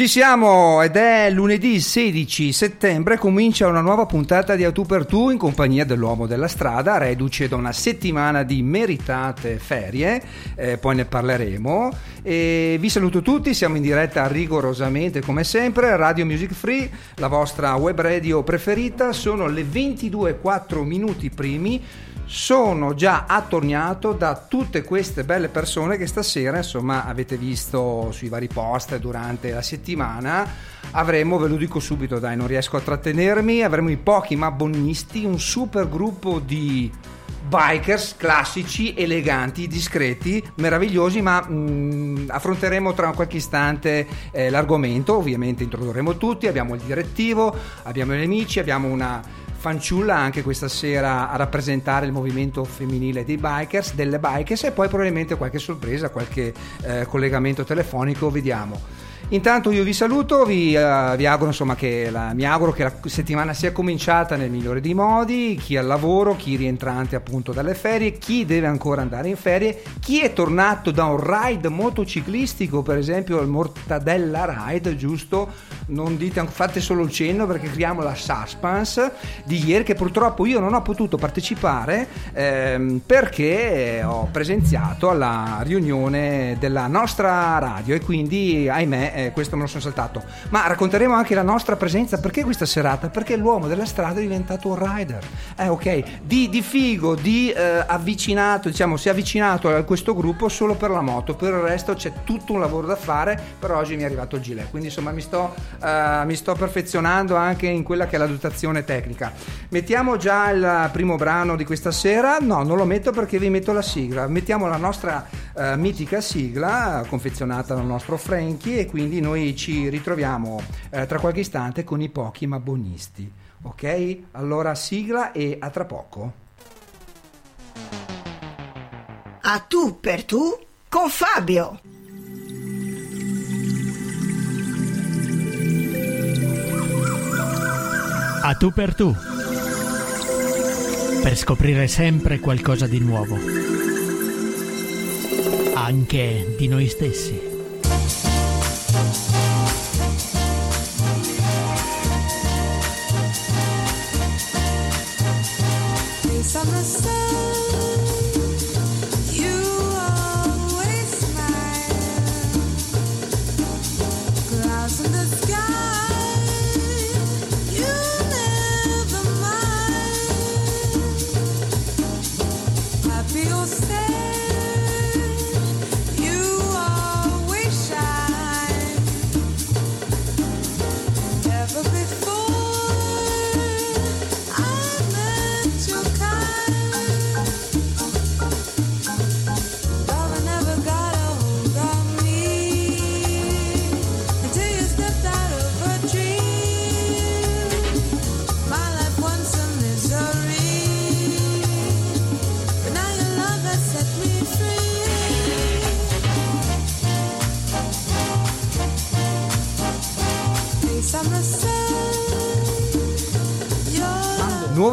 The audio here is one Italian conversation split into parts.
Ci siamo ed è lunedì 16 settembre, comincia una nuova puntata di Auto per Tu in compagnia dell'uomo della strada, reduce da una settimana di meritate ferie, eh, poi ne parleremo. E vi saluto tutti, siamo in diretta rigorosamente come sempre, Radio Music Free, la vostra web radio preferita, sono le 22.4 minuti primi sono già attorniato da tutte queste belle persone che stasera insomma avete visto sui vari post durante la settimana. Avremo ve lo dico subito dai non riesco a trattenermi avremo i pochi ma buonisti un super gruppo di bikers classici eleganti discreti meravigliosi ma mm, affronteremo tra qualche istante eh, l'argomento. Ovviamente introdurremo tutti abbiamo il direttivo abbiamo gli amici abbiamo una fanciulla anche questa sera a rappresentare il movimento femminile dei bikers, delle bikers e poi probabilmente qualche sorpresa, qualche eh, collegamento telefonico, vediamo. Intanto io vi saluto, vi, eh, vi auguro insomma che la, mi auguro che la settimana sia cominciata nel migliore dei modi, chi è al lavoro, chi rientrante appunto dalle ferie, chi deve ancora andare in ferie, chi è tornato da un ride motociclistico, per esempio il Mortadella Ride, giusto? Non dite, fate solo il cenno perché creiamo la suspense di ieri che purtroppo io non ho potuto partecipare ehm, perché ho presenziato alla riunione della nostra radio e quindi ahimè eh, questo me lo sono saltato. Ma racconteremo anche la nostra presenza perché questa serata? Perché l'uomo della strada è diventato un rider. Eh ok, di, di figo, di eh, avvicinato, diciamo, si è avvicinato a questo gruppo solo per la moto, per il resto c'è tutto un lavoro da fare, però oggi mi è arrivato il gilet, quindi insomma mi sto, eh, mi sto perfezionando anche in quella che è la dotazione tecnica. Mettiamo già il primo brano di questa sera? No, non lo metto perché vi metto la sigla. Mettiamo la nostra eh, mitica sigla confezionata dal nostro Frankie e quindi noi ci ritroviamo eh, tra qualche istante con i pochi ma buonisti. Ok? Allora sigla e a tra poco. A tu per tu con Fabio. A tu per tu. Per scoprire sempre qualcosa di nuovo. Anche di noi stessi.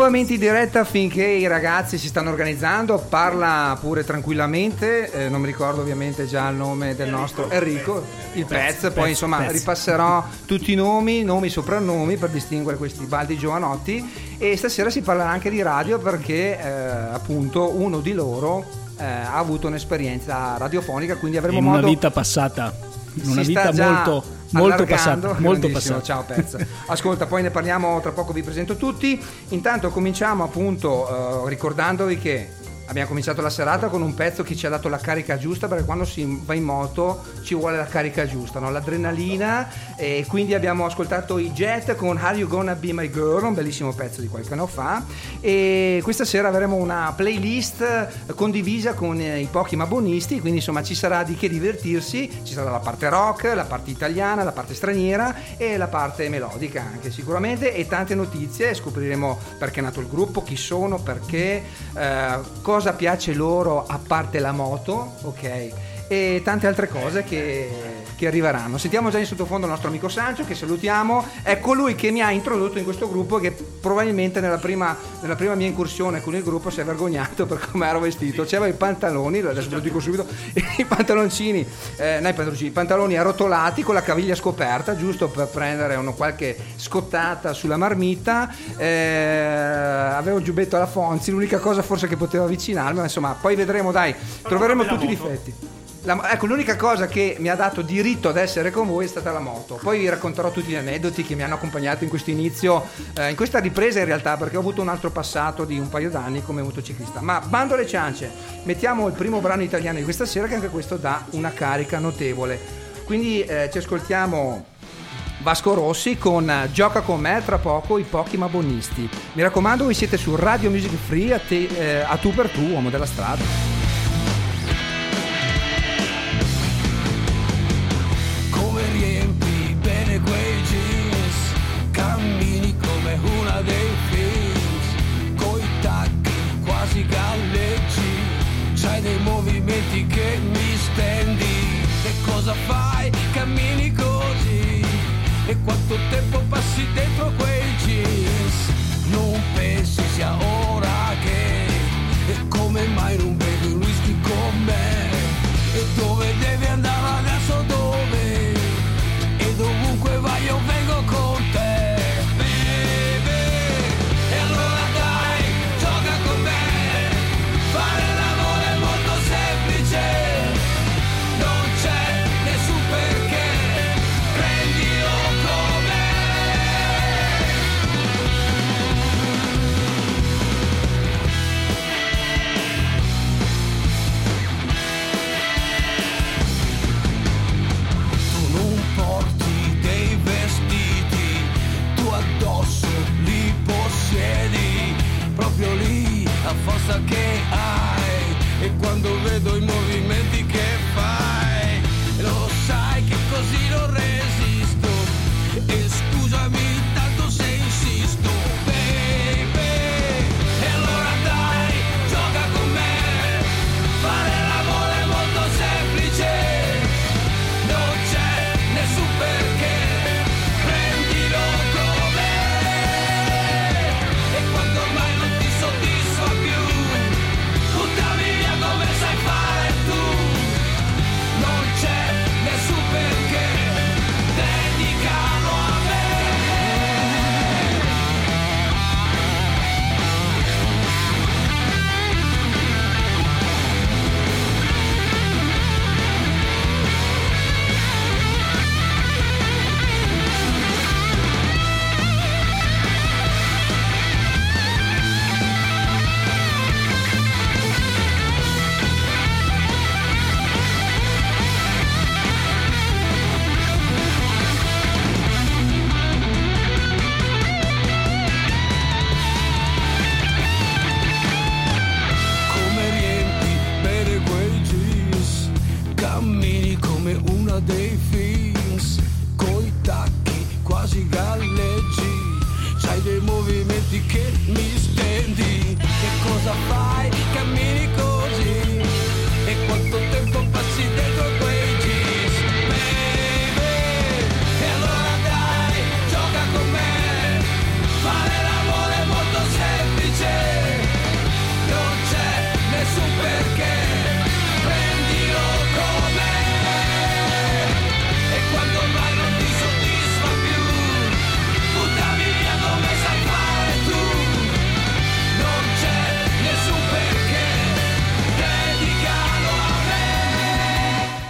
Nuovamente in diretta finché i ragazzi si stanno organizzando, parla pure tranquillamente, eh, non mi ricordo ovviamente già il nome del nostro Enrico, il Pez, poi insomma Pez. ripasserò tutti i nomi, nomi, soprannomi per distinguere questi baldi giovanotti e stasera si parlerà anche di radio perché eh, appunto uno di loro eh, ha avuto un'esperienza radiofonica, quindi avremo In una modo... vita passata. In una vita molto, molto passata. Molto passata. Ciao Pez. Ascolta, poi ne parliamo tra poco, vi presento tutti. Intanto cominciamo appunto eh, ricordandovi che abbiamo cominciato la serata con un pezzo che ci ha dato la carica giusta perché quando si va in moto ci vuole la carica giusta, no? l'adrenalina e quindi abbiamo ascoltato i Jet con Are You Gonna Be My Girl, un bellissimo pezzo di qualche anno fa. E questa sera avremo una playlist condivisa con eh, i pochi ma buonisti, quindi insomma ci sarà di che divertirsi, ci sarà la parte rock, la parte italiana, la parte straniera e la parte melodica anche sicuramente e tante notizie, scopriremo perché è nato il gruppo, chi sono, perché, eh, cosa piace loro a parte la moto, ok? E tante altre cose che, che arriveranno. Sentiamo già in sottofondo il nostro amico Sancio che salutiamo, è colui che mi ha introdotto in questo gruppo che probabilmente nella prima, nella prima mia incursione con il gruppo si è vergognato per come ero vestito. C'aveva i pantaloni, adesso ve lo dico subito, i pantaloncini, eh, no, i pantaloncini, i pantaloni arrotolati con la caviglia scoperta, giusto per prendere una qualche scottata sulla marmita. Eh, avevo il giubbetto alla Fonzi, l'unica cosa forse che poteva avvicinarmi, ma insomma, poi vedremo, dai, troveremo tutti i difetti. La- ecco, l'unica cosa che mi ha dato diritto ad essere con voi è stata la moto. Poi vi racconterò tutti gli aneddoti che mi hanno accompagnato in questo inizio, eh, in questa ripresa in realtà, perché ho avuto un altro passato di un paio d'anni come motociclista. Ma bando alle ciance, mettiamo il primo brano italiano di questa sera, che anche questo dà una carica notevole. Quindi eh, ci ascoltiamo Vasco Rossi con Gioca con me tra poco i pochi ma buonisti. Mi raccomando, voi siete su Radio Music Free a, te- eh, a tu per tu, uomo della strada. nei movimenti che mi stendi. E cosa fai? Cammini così. E quanto tempo passi dentro quei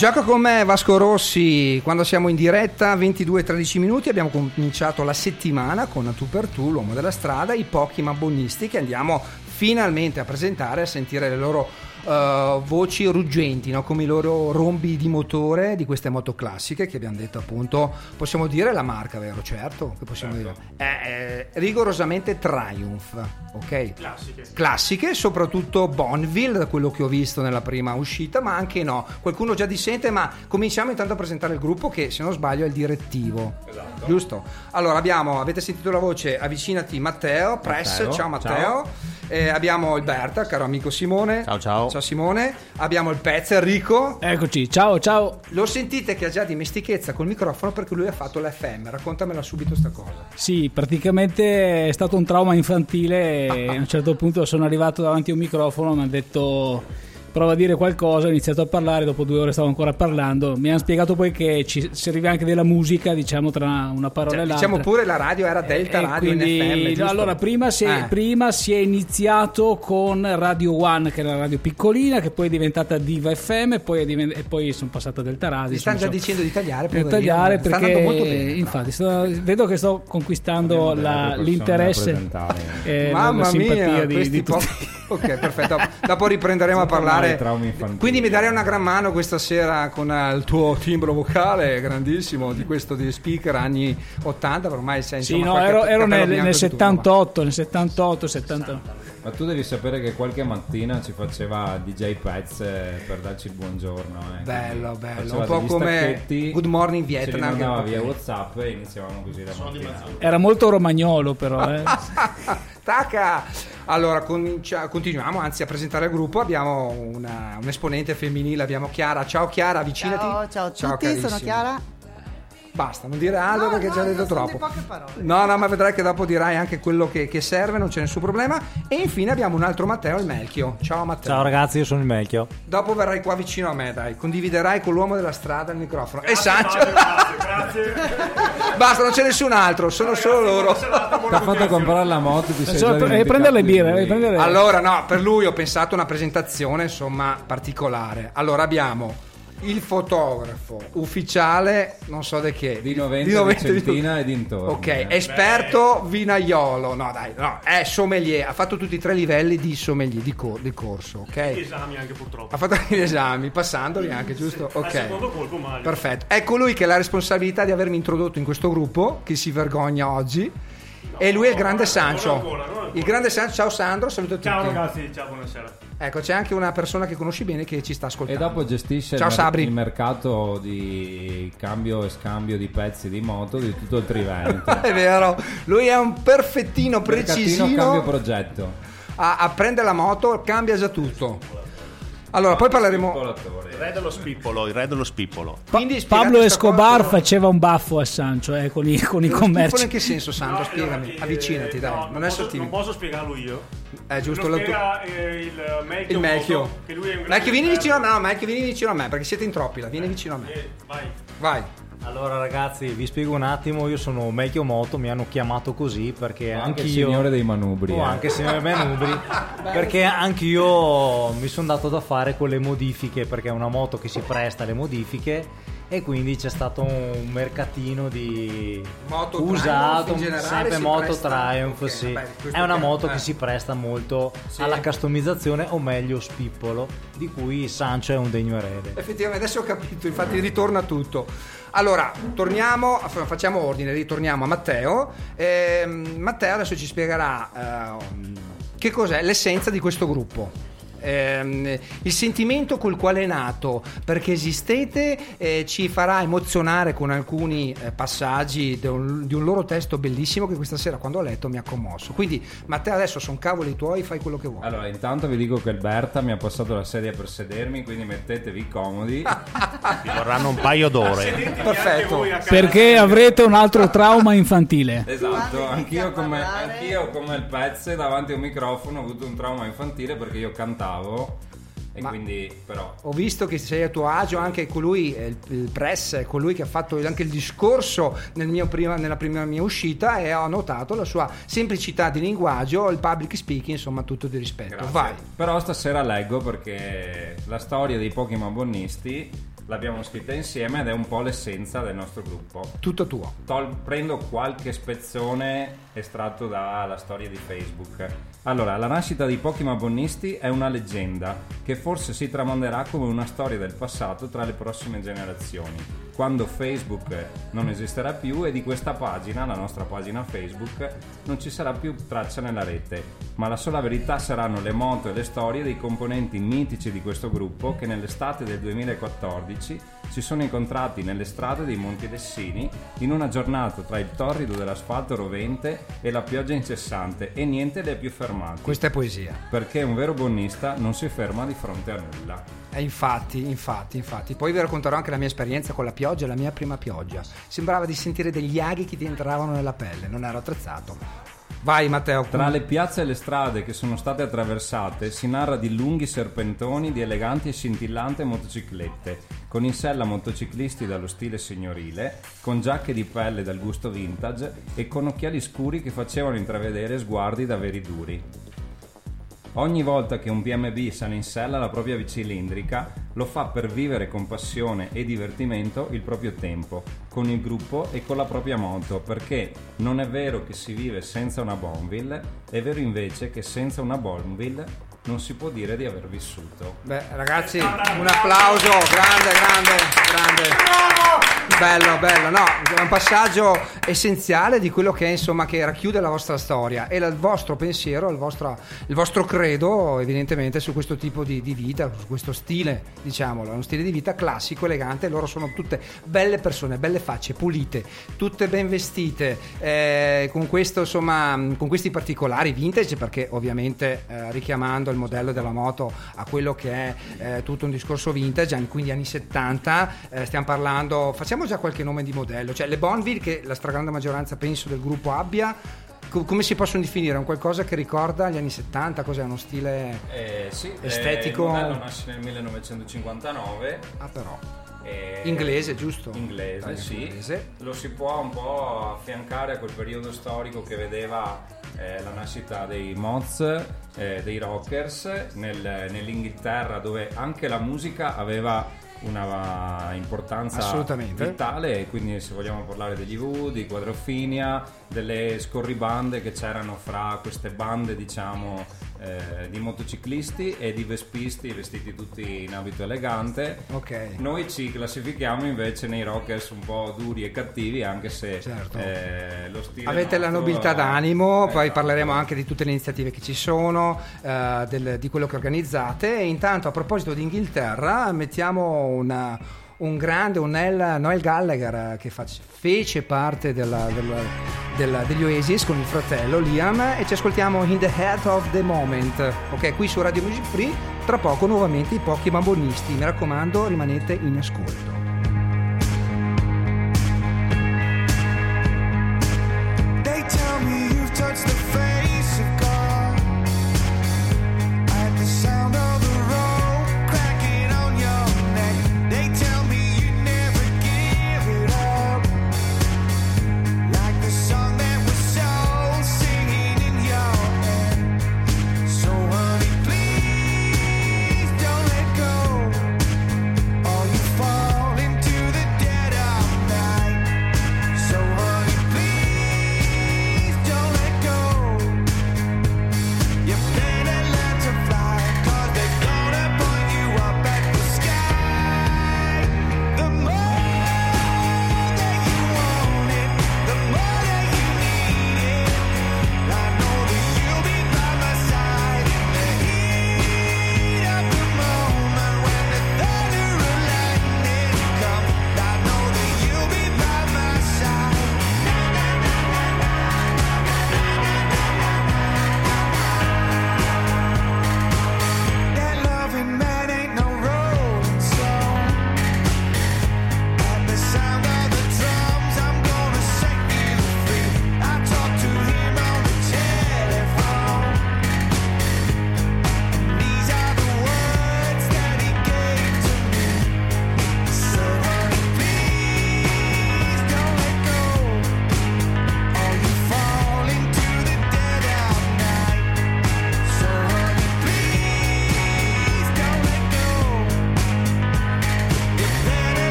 Gioca con me Vasco Rossi quando siamo in diretta 22-13 minuti abbiamo cominciato la settimana con A Tu per Tu, l'uomo della strada, i pochi ma buonisti che andiamo finalmente a presentare, a sentire le loro eh, voci ruggenti, no? come i loro rombi di motore di queste moto classiche che abbiamo detto appunto, possiamo dire la marca, vero? Certo, che possiamo dire. È, è rigorosamente Triumph, ok? Classiche. Classiche, soprattutto Bonneville, da quello che ho visto nella prima uscita, ma anche no. Qualcuno già dissente, ma cominciamo intanto a presentare il gruppo che se non sbaglio è il direttivo. Esatto. Giusto? Allora abbiamo, avete sentito la voce, avvicinati Matteo, Press, Matteo, ciao Matteo. Eh, abbiamo il Berta, caro amico Simone. Ciao, ciao. Ciao Simone. Abbiamo il Pezzo Enrico. Eccoci, ciao ciao. Lo sentite che ha già dimestichezza col microfono perché lui ha fatto l'FM. Raccontamela subito sta cosa. Sì, praticamente è stato un trauma infantile e a un certo punto sono arrivato davanti a un microfono, mi hanno detto prova a dire qualcosa, ho iniziato a parlare, dopo due ore stavo ancora parlando, mi hanno spiegato poi che ci serviva anche della musica, diciamo tra una parola Cioè, e l'altra. diciamo pure la radio era Delta E Radio quindi, in FM. allora prima si, è, Eh. prima si è iniziato con Radio One che era la radio piccolina che poi è diventata Diva FM e poi, è diven- e poi sono passata a Delta Radio Mi stanno già dicendo di tagliare, per tagliare Sta perché andando molto bene. infatti sto- vedo che sto conquistando la- l'interesse e la Mamma simpatia mia, di, questi di tutti. po- Ok, perfetto. Dopo riprenderemo a parlare. Male, traumi infantili. Quindi mi darei una gran mano questa sera con eh, il tuo timbro vocale grandissimo di questo di speaker anni 80, per ormai sei Sì, insomma no, ero, ero nel, nel di tutto, ma- 78, nel 78, 70. Ma tu devi sapere che qualche mattina ci faceva DJ Pets eh, per darci il buongiorno. eh. Bello, bello. faceva Un po' come Good Morning Vietnam, che mandava era via Whatsapp e iniziavamo così la mattina. Era molto romagnolo però, eh. Tacca! Allora, comincia- continuiamo anzi a presentare il gruppo. Abbiamo una- un esponente femminile, abbiamo Chiara. Ciao Chiara, avvicinati. Ciao, ciao a tutti, carissima. sono Chiara. Basta, non dire altro No, perché no, già detto troppo. di poche parole. No, no, ma vedrai che dopo dirai anche quello che, che serve, non c'è nessun problema. E infine abbiamo un altro Matteo, il Melchio. Ciao Matteo. Ciao ragazzi, io sono il Melchio. Dopo verrai qua vicino a me, dai, condividerai con l'uomo della strada il microfono. e Sancio. Basta, non c'è nessun altro, sono solo loro. Ti ha fatto comprare la moto, ti sei Cioè, pre- dimenticato prendere le birre, lui. prendere- Allora, no, per lui ho pensato a una presentazione, insomma, particolare. Allora abbiamo il fotografo ufficiale, non so di che, Di Noventa, Vicentina e dintorni. Ok, esperto vinaiolo. No, dai, no, è sommelier, ha fatto tutti i tre livelli di sommelier di, cor- di corso, ok? esami anche purtroppo. Ha fatto gli esami, passandoli anche, giusto? Al Ok. secondo colpo Mario. Perfetto. Ecco lui che ha la responsabilità di avermi introdotto in questo gruppo, che si vergogna oggi. e lui è il grande Sancio. ancora, non ancora. Il grande Sancio. Ciao Sandro, saluto tutti. Ciao ragazzi, ciao, buonasera. Ecco, c'è anche una persona che conosci bene che ci sta E ascoltando. dopo gestisce Ciao il, mer- il mercato di cambio e scambio di pezzi di moto di tutto il Trivento. È vero, lui è un perfettino, Mercatino precisino. cambio progetto. a, a prende la moto, cambia già tutto. Allora, poi parleremo. Il re dello spippolo, il re dello spippolo. Pa- Pablo Escobar cosa- faceva un baffo a Sancho eh, con, i, con i commerci. in che senso, Sandro? Spiegami, eh, avvicinati, dai. no, non posso, non posso spiegarlo io. È giusto Lo lo tu- spiega eh, il Melchio. Il Melchio. Moto, Che lui è un grande Melchio, vieni vicino a me, no, Melchio, vieni vicino a me, perché siete in troppi là, vieni vicino a me. Eh, vai. Vai. Allora ragazzi, vi spiego un attimo, io sono Melchio Moto, mi hanno chiamato così perché Anche il anch'io... signore dei manubri. Oh, eh. anche il signore Benubri perché anch'io mi sono dato da fare con le modifiche perché è una moto che si presta alle modifiche e quindi c'è stato un mercatino di Moto usato generale sempre moto presta- Triumph ok, sì. vabbè, è una moto eh. che si presta molto Sì. alla customizzazione o meglio spippolo di cui Sancho è un degno erede Effettivamente adesso ho capito, infatti ritorna tutto. Allora, torniamo, facciamo ordine, ritorniamo a Matteo. Ehm, Matteo adesso ci spiegherà ehm, che cos'è l'essenza di questo gruppo. Ehm, il sentimento col quale è nato, perché esistete, eh, ci farà emozionare con alcuni eh, passaggi di un, di un loro testo bellissimo che questa sera quando ho letto mi ha commosso. Quindi Matteo adesso sono cavoli tuoi, fai quello che vuoi. Allora, intanto vi dico che il Berta mi ha passato la sedia per sedermi, quindi mettetevi comodi. Vi vorranno un paio d'ore. Perfetto. Perché avrete un altro trauma infantile. Esatto, anch'io come, anch'io come il Pezze davanti a un microfono ho avuto un trauma infantile perché io cantavo e Ma- quindi però Ho visto che sei a tuo agio anche colui, eh, il, il press, è colui che ha fatto anche il discorso nel mio prima- nella prima mia uscita e ho notato la sua semplicità di linguaggio, il public speaking, insomma tutto di rispetto. Grazie. Vai. Però stasera leggo perché la storia dei Pokémon Bonisti l'abbiamo scritta insieme ed è un po' l'essenza del nostro gruppo. Tutto tuo. Tol- prendo qualche spezzone estratto dalla storia di Facebook. Allora, la nascita dei Pokémon Bonisti è una leggenda che forse si tramanderà come una storia del passato tra le prossime generazioni, quando Facebook non esisterà più e di questa pagina, la nostra pagina Facebook, non ci sarà più traccia nella rete, ma la sola verità saranno le moto e le storie dei componenti mitici di questo gruppo che nell'estate del 2014 si sono incontrati nelle strade dei Monti Lessini in una giornata tra il torrido dell'asfalto rovente e la pioggia incessante e niente li ha più fermati. Questa è poesia. Perché un vero buonista non si ferma di fronte a nulla. E infatti, infatti, infatti. Poi vi racconterò anche la mia esperienza con la pioggia, la mia prima pioggia. Sembrava di sentire degli aghi che ti entravano nella pelle, non ero attrezzato. Vai Matteo. Tra le piazze e le strade che sono state attraversate si narra di lunghi serpentoni di eleganti e scintillanti motociclette, con in sella motociclisti dallo stile signorile, con giacche di pelle dal gusto vintage e con occhiali scuri che facevano intravedere sguardi da veri duri. Ogni volta che un PMB sale in sella alla propria bicilindrica, lo fa per vivere con passione e divertimento il proprio tempo, con il gruppo e con la propria moto, perché non è vero che si vive senza una Bonville, è vero invece che senza una Bonville non si può dire di aver vissuto. Beh, ragazzi, un applauso, grande, grande, grande. Bello, bello, no, è un passaggio essenziale di quello che è, insomma, che racchiude la vostra storia e il vostro pensiero, il vostro, il vostro credo, evidentemente, su questo tipo di, di vita, su questo stile, diciamolo, è uno stile di vita classico, elegante. Loro sono tutte belle persone, belle facce, pulite, tutte ben vestite, eh, con questo, insomma, con questi particolari vintage, perché ovviamente eh, richiamando il modello della moto a quello che è eh, tutto un discorso vintage, quindi anni 70, eh, stiamo parlando facciamo, facciamo già qualche nome di modello. Cioè, le Bonneville, che la stragrande maggioranza penso del gruppo abbia, co- come si possono definire? Un qualcosa che ricorda gli anni 70? Cos'è? Uno stile. Eh, sì, Estetico. eh, il modello nasce nel 1959. Ah, però. eh, Inglese, giusto? Inglese, Dai, sì. inglese. Lo si può un po' affiancare a quel periodo storico che vedeva eh, la nascita dei Moz, eh, dei Rockers, nel- nell'Inghilterra dove anche la musica aveva una importanza vitale e quindi se vogliamo parlare degli Who, di Quadrofinia, delle scorribande che c'erano fra queste bande diciamo eh, di motociclisti e di vespisti vestiti tutti in abito elegante Ok. noi ci classifichiamo invece nei rockers un po' duri e cattivi, anche se Certo. eh, lo stile. Avete la nobiltà d'animo, poi Esatto. parleremo anche di tutte le iniziative che ci sono, eh, del- di quello che organizzate. E intanto, a proposito di Inghilterra, mettiamo una- un grande, un Noel, Noel Gallagher eh, che fac- fece parte della- della- della- degli Oasis con il fratello Liam e ci ascoltiamo In the Head of the Moment. Ok, qui su Radio Music Free, tra poco nuovamente i pochi bambonisti. Mi raccomando, rimanete in ascolto.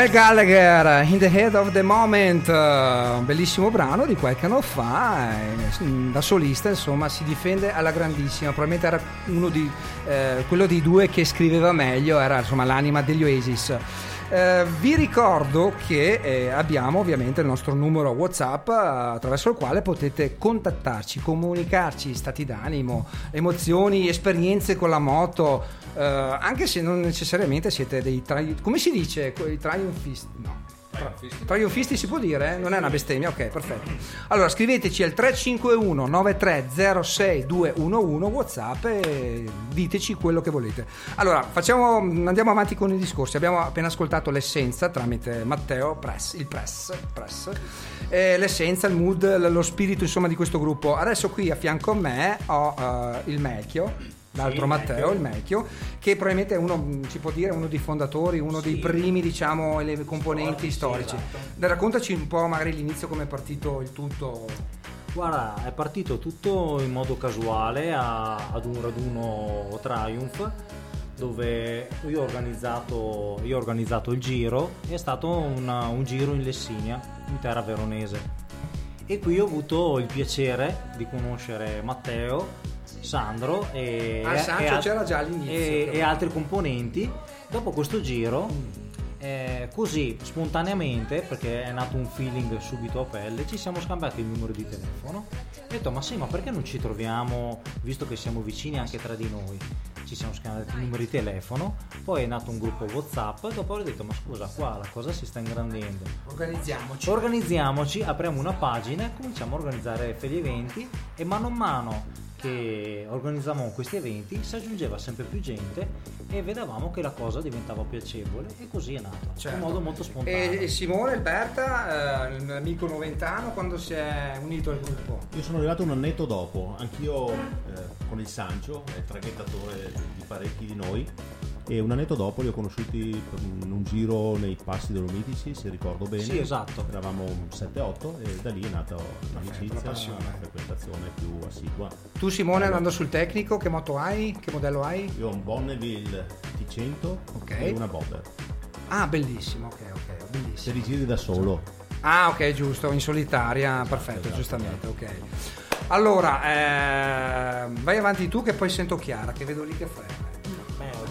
Noel Gallagher, In the Head of the Moment, un bellissimo brano di qualche anno fa, eh, da solista insomma si difende alla grandissima, probabilmente era uno di, eh, quello dei due che scriveva meglio, era insomma l'anima degli Oasis. Eh, vi ricordo che eh, abbiamo ovviamente il nostro numero WhatsApp eh, attraverso il quale potete contattarci, comunicarci stati d'animo, emozioni, esperienze con la moto, eh, anche se non necessariamente siete dei tri- come si dice quei triumphisti? No. Trionfisti si può dire? Non è una bestemmia? Ok, perfetto. Allora scriveteci al 351 9306211 WhatsApp e diteci quello che volete. Allora, facciamo, andiamo avanti con i discorsi. Abbiamo appena ascoltato l'essenza tramite Matteo Press, il Press, Press. Eh, l'essenza, il mood, lo spirito insomma di questo gruppo. Adesso qui a fianco a me ho eh, il Melchio. L'altro Sì, Matteo, il Mecchio, che probabilmente è uno, si può dire, uno dei fondatori, uno dei primi, diciamo, componenti storici. Dai, Raccontaci un po' magari l'inizio, come è partito il tutto. Guarda, è partito tutto in modo casuale a- ad un raduno Triumph dove io ho organizzato, io ho organizzato il giro e è stato una- un giro in Lessinia, in terra veronese. E qui ho avuto il piacere di conoscere Matteo, Sandro e, Ah, Sancho e c'era già all'inizio, e- e altri componenti. Dopo questo giro, eh, così spontaneamente, perché è nato un feeling subito a pelle, ci siamo scambiati il numero di telefono. Ho detto, ma sì, ma perché non ci troviamo, visto che siamo vicini anche tra di noi? Ci siamo scambiati il numero di telefono, poi è nato un gruppo WhatsApp, dopo ho detto, ma scusa, qua la cosa si sta ingrandendo. Organizziamoci. Organizziamoci, apriamo una pagina e cominciamo a organizzare per gli eventi e mano a mano che organizzavamo questi eventi si aggiungeva sempre più gente e vedevamo che la cosa diventava piacevole e così è nato Certo. in modo molto spontaneo. E, e Simone, Alberta, eh, l'amico noventano, quando si è unito al gruppo? Io sono arrivato un annetto dopo, anch'io eh, con il Sancio, è traghettatore di parecchi di noi, e un annetto dopo li ho conosciuti per un, un giro nei passi dolomitici, se ricordo bene. Sì, esatto. Eravamo 7-8 e da lì è nata l'amicizia, la passione. una frequentazione più assidua. Tu Simone andando sul tecnico, che moto hai? Che modello hai? Io ho un Bonneville T100 Ok. e una Bobber. Ah, bellissimo, ok, ok, bellissimo. Se li giri da solo. Ah, ok, giusto, in solitaria, perfetto, esatto. giustamente, ok. Allora, ehm, vai avanti tu che poi sento Chiara, che vedo lì che frega.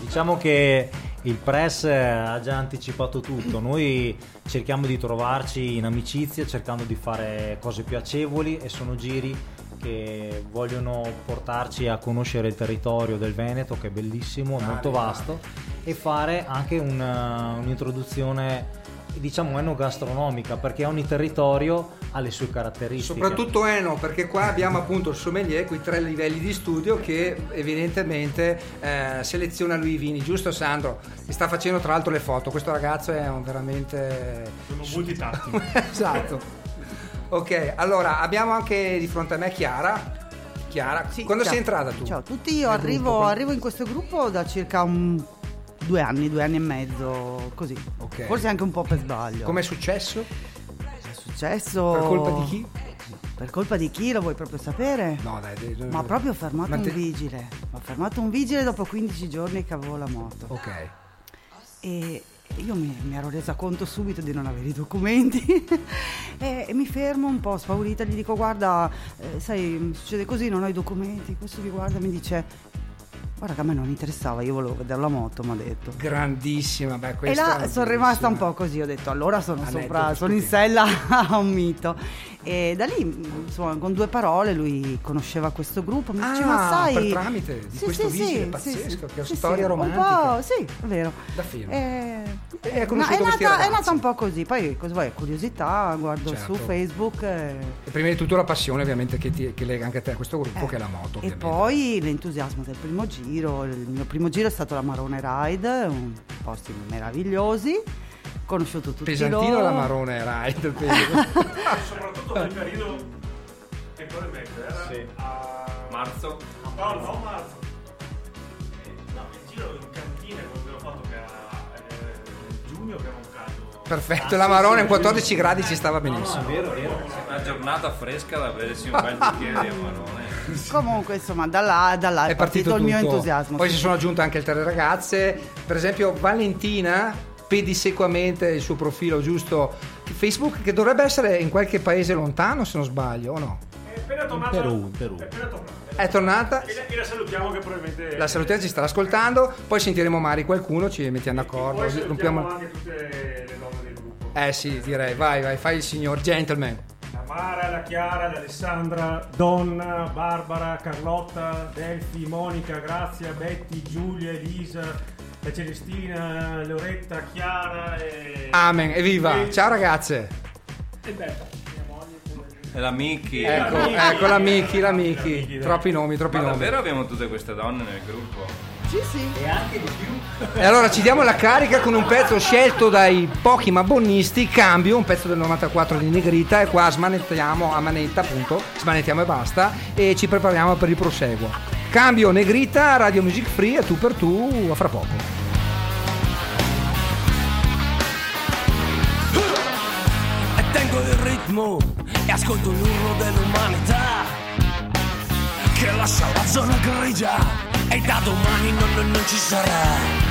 Diciamo che il press eh, ha già anticipato tutto. Noi cerchiamo di trovarci in amicizia, cercando di fare cose piacevoli e sono giri che vogliono portarci a conoscere il territorio del Veneto, che è bellissimo, è molto vasto, e fare anche una- un'introduzione diciamo enogastronomica perché ogni territorio ha le sue caratteristiche Soprattutto Eno, perché qua abbiamo appunto il sommelier, quei tre livelli di studio che evidentemente eh, seleziona lui i vini, giusto Sandro? Ti sta facendo tra l'altro le foto, questo ragazzo è un veramente... Sono multitattico. esatto. Ok, allora abbiamo anche di fronte a me Chiara. Chiara, Sì, quando ciao. sei entrata tu? Ciao a tutti, io arrivo, gruppo? arrivo in questo gruppo da circa un- due anni, due anni e mezzo, così. Ok. Forse anche un po' per sbaglio. Com'è successo? è successo? Per colpa di chi? Per colpa di chi lo vuoi proprio sapere? No, dai, dai, dai. Ma proprio ho fermato Ma un te- vigile. Ho fermato un vigile dopo 15 giorni che avevo la moto. Ok. E io mi, mi ero resa conto subito di non avere i documenti e, e mi fermo un po' spaurita, gli dico guarda, eh, sai, succede così, non ho i documenti, questo mi guarda e mi dice guarda che a me non interessava, io volevo vedere la moto, mi ha detto. Grandissima, beh, E questa là è sono rimasta un po' così, ho detto allora sono sopra, sono in sella a un mito. E da lì, insomma, con due parole lui conosceva questo gruppo, mi dice Ah, ma sai... per tramite di questo vigile pazzesco, che storia Un romantica. po', sì, è vero. Da film. Eh, E ha no, conosciuto è, nata, è nata un po' così, poi cosa vuoi, curiosità, guardo Certo. su Facebook eh, E prima di tutto la passione ovviamente che, ti- che lega anche a te a questo gruppo eh, che è la moto. e ovviamente. poi l'entusiasmo del primo giro, il mio primo giro è stato la Marone Ride, un posti meravigliosi, conosciuto tutti Pesantino loro. la Marone Ride. Soprattutto nel periodo che poi rimetto, era a Marzo. No, no, marzo. Eh, No, il giro in cantina come abbiamo fatto che era eh, giugno che era un caldo. Perfetto, la Marone a 14 gradi ci stava benissimo. vero, vero. Una giornata fresca da bersi un bel bicchiere di amarone. Comunque, insomma, da là, da là è, È partito, il mio entusiasmo. Poi sì. si sono aggiunte anche altre ragazze, per esempio Valentina pedissequamente il suo profilo giusto Facebook che dovrebbe essere in qualche paese lontano se non sbaglio o no? È appena tornata. Perù, in Perù. È appena tornata. È tornata? E la, e la salutiamo che probabilmente. La salutiamo, ci starà ascoltando, poi sentiremo magari qualcuno, ci mettiamo d'accordo, Poi rompiamo... anche tutte le donne del gruppo. Eh sì, direi, vai, vai, fai il signor gentleman. La Mara, la Chiara, l'Alessandra, Donna, Barbara, Carlotta, Delfi, Monica, Grazia, Betty, Giulia, Elisa, la Celestina, Loretta, Chiara e... Amen, evviva, e- ciao ragazze. E Betta, mia moglie. pure. E la Mickey. Ecco, Miki. ecco la Miki, la Miki, Miki, troppi nomi, troppi Ma nomi. davvero abbiamo tutte queste donne nel gruppo? Sì, sì. E anche di più. E allora ci diamo la carica con un pezzo scelto dai pochi ma buonisti, cambio, un pezzo del 94 di Negrita e qua smanettiamo a manetta appunto, smanettiamo e basta e ci prepariamo per il proseguo. Cambio Negrita, Radio Music Free e tu per tu a fra poco. e tengo il ritmo e ascolto l'urlo dell'umanità che lascia la zona grigia e da domani non, non- non ci sarà.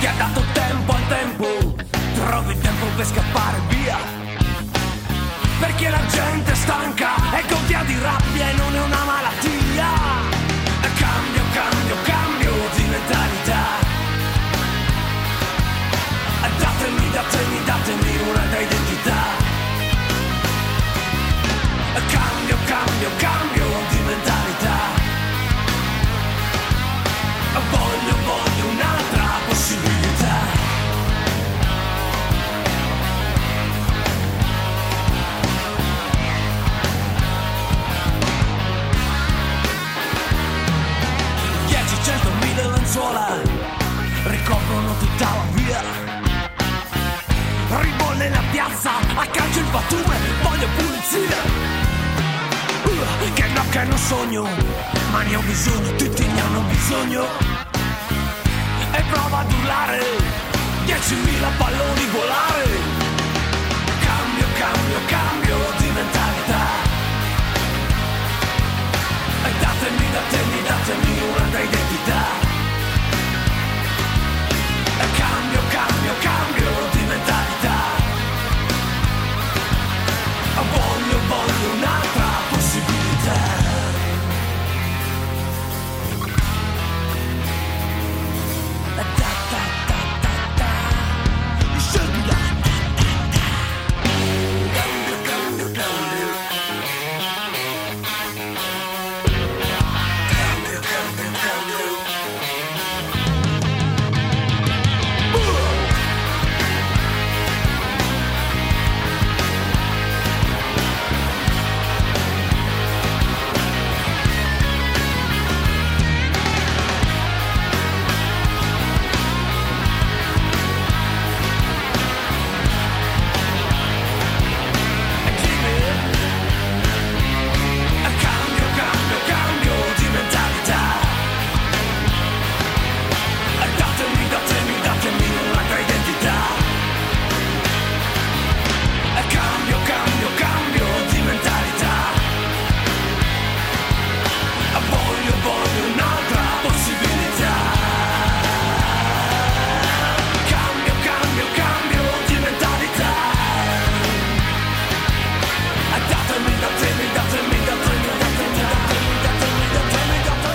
Ti ha dato tempo al tempo, trovi tempo per scappare via. Perché la gente è stanca e gonfia di rabbia e non è una malattia. Datemi, un'altra identità. Cambio, cambio, cambio di mentalità. Voglio, voglio un'altra possibilità. Dieci, cento, mille lenzuola ricoprono tutta la via. Piazza, accanto il batume, voglio pulizia. Uh, che no, che non sogno, ma ne ho bisogno, tutti ne hanno bisogno. E prova ad urlare, 10.000 palloni volare. Cambio, cambio, cambio di mentalità. E datemi, datemi, datemi un'altra identità. E cambio,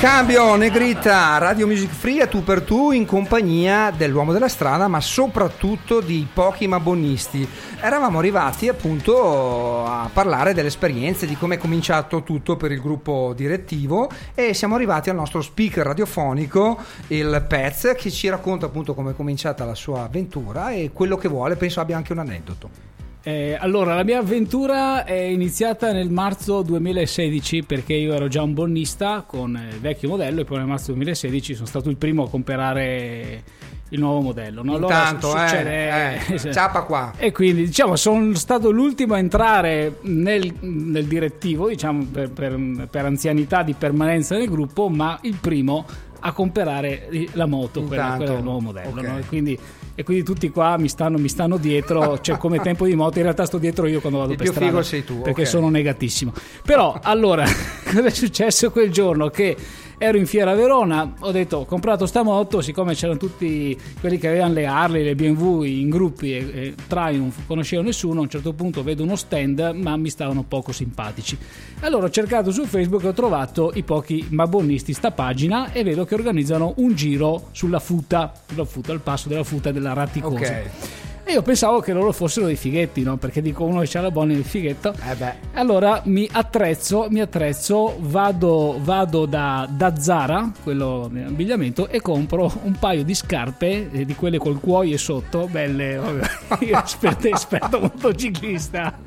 Cambio Negrita, Radio Music Free a tu per tu in compagnia dell'uomo della strada, ma soprattutto di pochi ma buonisti. Eravamo arrivati appunto a parlare delle esperienze, di come è cominciato tutto per il gruppo direttivo e siamo arrivati al nostro speaker radiofonico, il Pez, che ci racconta appunto come è cominciata la sua avventura e quello che vuole, penso abbia anche un aneddoto. Eh, allora, la mia avventura è iniziata nel marzo 2016 perché io ero già un bonnista con eh, il vecchio modello e poi nel marzo 2016 sono stato il primo a comprare il nuovo modello. no? Allora Intanto, eh, succede- eh, ciapa qua. E quindi diciamo sono stato l'ultimo a entrare nel, nel direttivo, diciamo per, per- per anzianità di permanenza nel gruppo, ma il primo a comprare la moto, quella, Intanto, quella del nuovo modello. ok. no? Quindi, e quindi tutti qua mi stanno, mi stanno dietro, cioè come tempo di moto, in realtà sto dietro io quando vado Il per più strada. figo sei tu, Perché ok. sono negatissimo. Però allora, cosa è successo quel giorno? Che ero in fiera a Verona, ho detto ho comprato sta moto, siccome c'erano tutti quelli che avevano le Harley, le BMW in gruppi e, e Triumph, conoscevo nessuno, a un certo punto vedo uno stand ma mi stavano poco simpatici. Allora ho cercato su Facebook e ho trovato i pochi mabonisti sta pagina e vedo che organizzano un giro sulla futa, sulla futa, al passo della futa della Ratticosa. Ok. E io pensavo che loro fossero dei fighetti, no? Perché dico uno che c'ha la buona del fighetto. Eh beh. Allora mi attrezzo, mi attrezzo, vado, vado da, da Zara, quello dell'abbigliamento, e compro un paio di scarpe, eh, di quelle col cuoio sotto, belle, io esperto, esperto motociclista,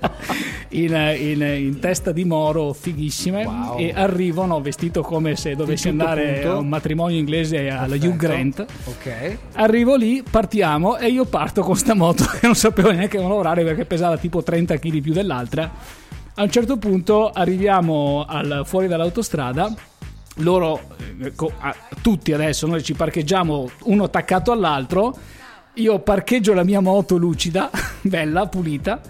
in, in- in testa di moro, fighissime, Wow. e arrivo, no, vestito come se dovessi andare punto. a un matrimonio inglese alla Hugh Perfetto. Grant. Ok. Arrivo lì, partiamo e io parto con sta moto che non sapevo neanche lavorare perché pesava tipo 30 kg più dell'altra. A un certo punto arriviamo al- fuori dall'autostrada loro, eh, tutti adesso, noi ci parcheggiamo uno attaccato all'altro, io parcheggio la mia moto lucida, bella, pulita.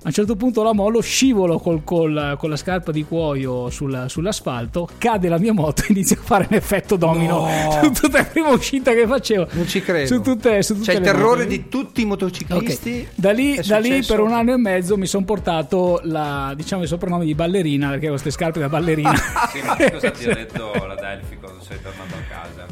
A un certo punto la mollo, scivolo col- col- con la scarpa di cuoio sulla- sull'asfalto, cade la mia moto e inizia a fare un effetto domino No. su tutta la prima uscita che facevo. Non ci credo. Su tutte, su tutte C'è il le terrore moto. di tutti i motociclisti. Ok. Da lì, da lì per un anno e mezzo mi sono portato la, diciamo, il soprannome di ballerina perché avevo queste scarpe da ballerina. Sì, ma cosa ti ha detto la Delphi quando sei tornato a casa?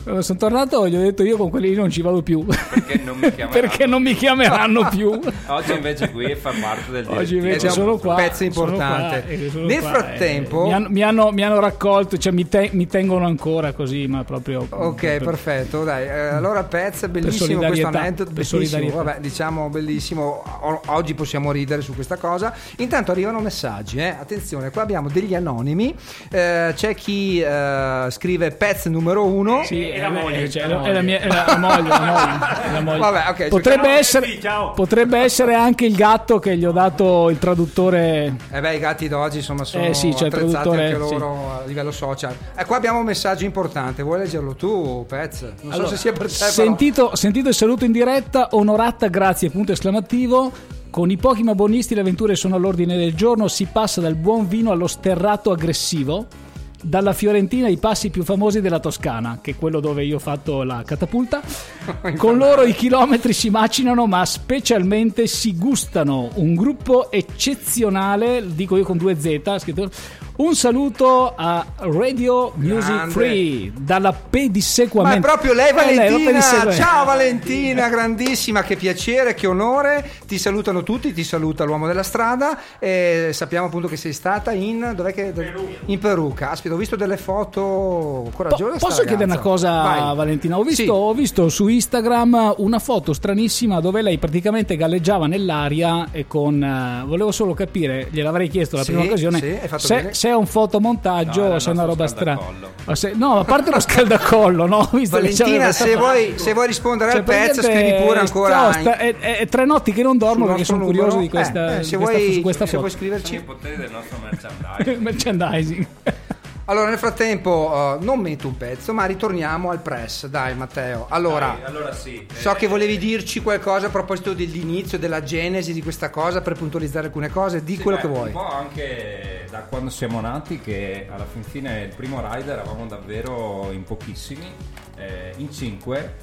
Quando sono tornato gli ho detto io con quelli lì non ci vado più Perché non mi chiameranno? perché non mi chiameranno più. Oggi invece qui fa parte del Oggi direttivo. invece sono qua. pezzo sono importante. qua, eh, Nel qua, frattempo- eh, mi, hanno, mi hanno- mi hanno raccolto, cioè mi, te- mi tengono ancora così, ma proprio. Ok, per- perfetto. Dai, eh, allora Pez, bellissimo questo aneddoto, bellissimo. Vabbè, diciamo bellissimo. O- oggi possiamo ridere su questa cosa. Intanto arrivano messaggi, eh. Attenzione, qua abbiamo degli anonimi. Eh, c'è chi eh, scrive Pez numero uno. Sì, è la moglie, cioè, è la, è la mia, è la- la moglie, la moglie, la moglie. Vabbè, ok, potrebbe, essere, Sì, potrebbe essere anche il gatto che gli ho dato il traduttore. Eh beh, i gatti d'oggi insomma sono Eh sì, traduttore, anche sì. loro a livello social. E qua abbiamo un messaggio importante, vuoi leggerlo tu, Pez? Non Allora, so se sia per te, però. sentito, sentito il saluto in diretta, onorata, grazie, punto esclamativo. Con i pochi ma buonisti le avventure sono all'ordine del giorno, si passa dal buon vino allo sterrato aggressivo, dalla Fiorentina ai passi più famosi della Toscana, che è quello dove io ho fatto la catapulta. Con loro i chilometri si macinano, ma specialmente si gustano. Un gruppo eccezionale, dico io con due Z, scritto. Un saluto a Radio Music Grande. Free dalla pedissequamento. Ma è proprio lei Eh, Valentina, pedissequamento. ciao Valentina, grandissima, che piacere, che onore, ti salutano tutti, ti saluta l'uomo della strada e sappiamo appunto che sei stata in, dov'è che, in Perù, caspita, ho visto delle foto coraggiose. Po- Posso chiedere una cosa, Vai. Valentina? Ho visto, Sì. ho visto su Instagram una foto stranissima dove lei praticamente galleggiava nell'aria e con. eh, volevo solo capire, gliel'avrei chiesto la Sì, prima occasione, sì, hai fatto se, bene. se è un fotomontaggio No, o se è una roba strana. se- No, a parte lo scaldacollo, no? Visto Valentina, se foto. vuoi, se vuoi rispondere Cioè, al pezzo, scrivi pure ancora. no, sta- è, è- è tre notti che non dormo perché sono curioso numero. di questa, Eh, eh, di se questa- vuoi, questa se vuoi foto. Sono i scriverci. poteri del nostro merchandising. Merchandising. Allora, nel frattempo, eh, non metto un pezzo, ma ritorniamo al press. Dai, Matteo. Allora. Dai, allora sì. So eh, che volevi dirci qualcosa a proposito dell'inizio, della genesi di questa cosa per puntualizzare alcune cose, di Sì, quello beh, che vuoi. Un po' anche da quando siamo nati, che alla fin fine il primo rider eravamo davvero in pochissimi, eh, in cinque,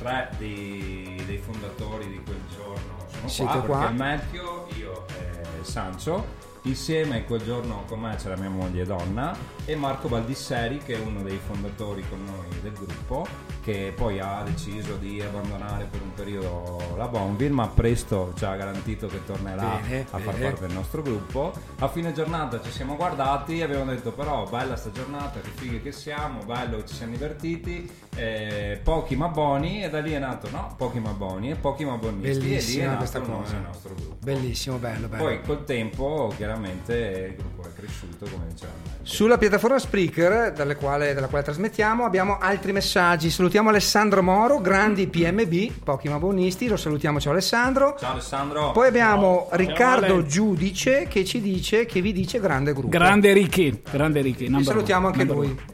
tre dei, dei fondatori di quel giorno sono Siete qua, qua. Matthew, io e Sancho. Insieme quel giorno con me c'era mia moglie donna e Marco Baldisseri che è uno dei fondatori con noi del gruppo che poi ha deciso di abbandonare per un periodo la Bonville ma presto ci ha garantito che tornerà Bene, a far bene. parte del nostro gruppo. A fine giornata ci siamo guardati e abbiamo detto però bella sta giornata, che fighe che siamo, bello che ci siamo divertiti, eh, pochi ma buoni e da lì è nato no, pochi ma buoni e pochi ma buonisti e lì è Bellissima nato questa il cosa. del nostro gruppo. Bellissimo, bello, bello. Poi col tempo chiaramente il gruppo è cresciuto come dicevamo. Sulla piattaforma Spreaker, dalle quale- dalla quale trasmettiamo, abbiamo altri messaggi. Salutiamo Alessandro Moro, grandi PMB, pochi ma buonisti. Lo salutiamo, ciao Alessandro. Ciao Alessandro. Poi abbiamo Riccardo Ale. Giudice che ci dice che vi dice grande gruppo. Grande Ricky, grande number salutiamo anche number lui. one.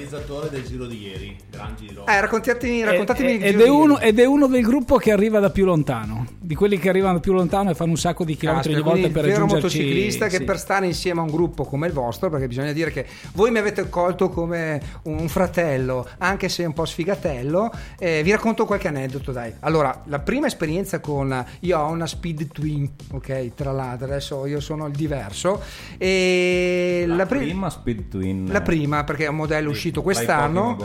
Organizzatore del giro di ieri, gran giro. Eh, raccontatemi, raccontatemi il ed, giro è uno, ed è uno del gruppo che arriva da più lontano, di quelli che arrivano da più lontano e fanno un sacco di chilometri Caspita, ogni volta per raggiungerci. motociclista che sì. per stare insieme a un gruppo come il vostro, perché bisogna dire che voi mi avete colto come un fratello, anche se un po' sfigatello, eh, vi racconto qualche aneddoto, dai. Allora, la prima esperienza con io ho una Speed Twin, ok, tra l'altro, adesso io sono il diverso e la, la, pri- prima Speed Twin. la prima perché è un modello uscito dai quest'anno.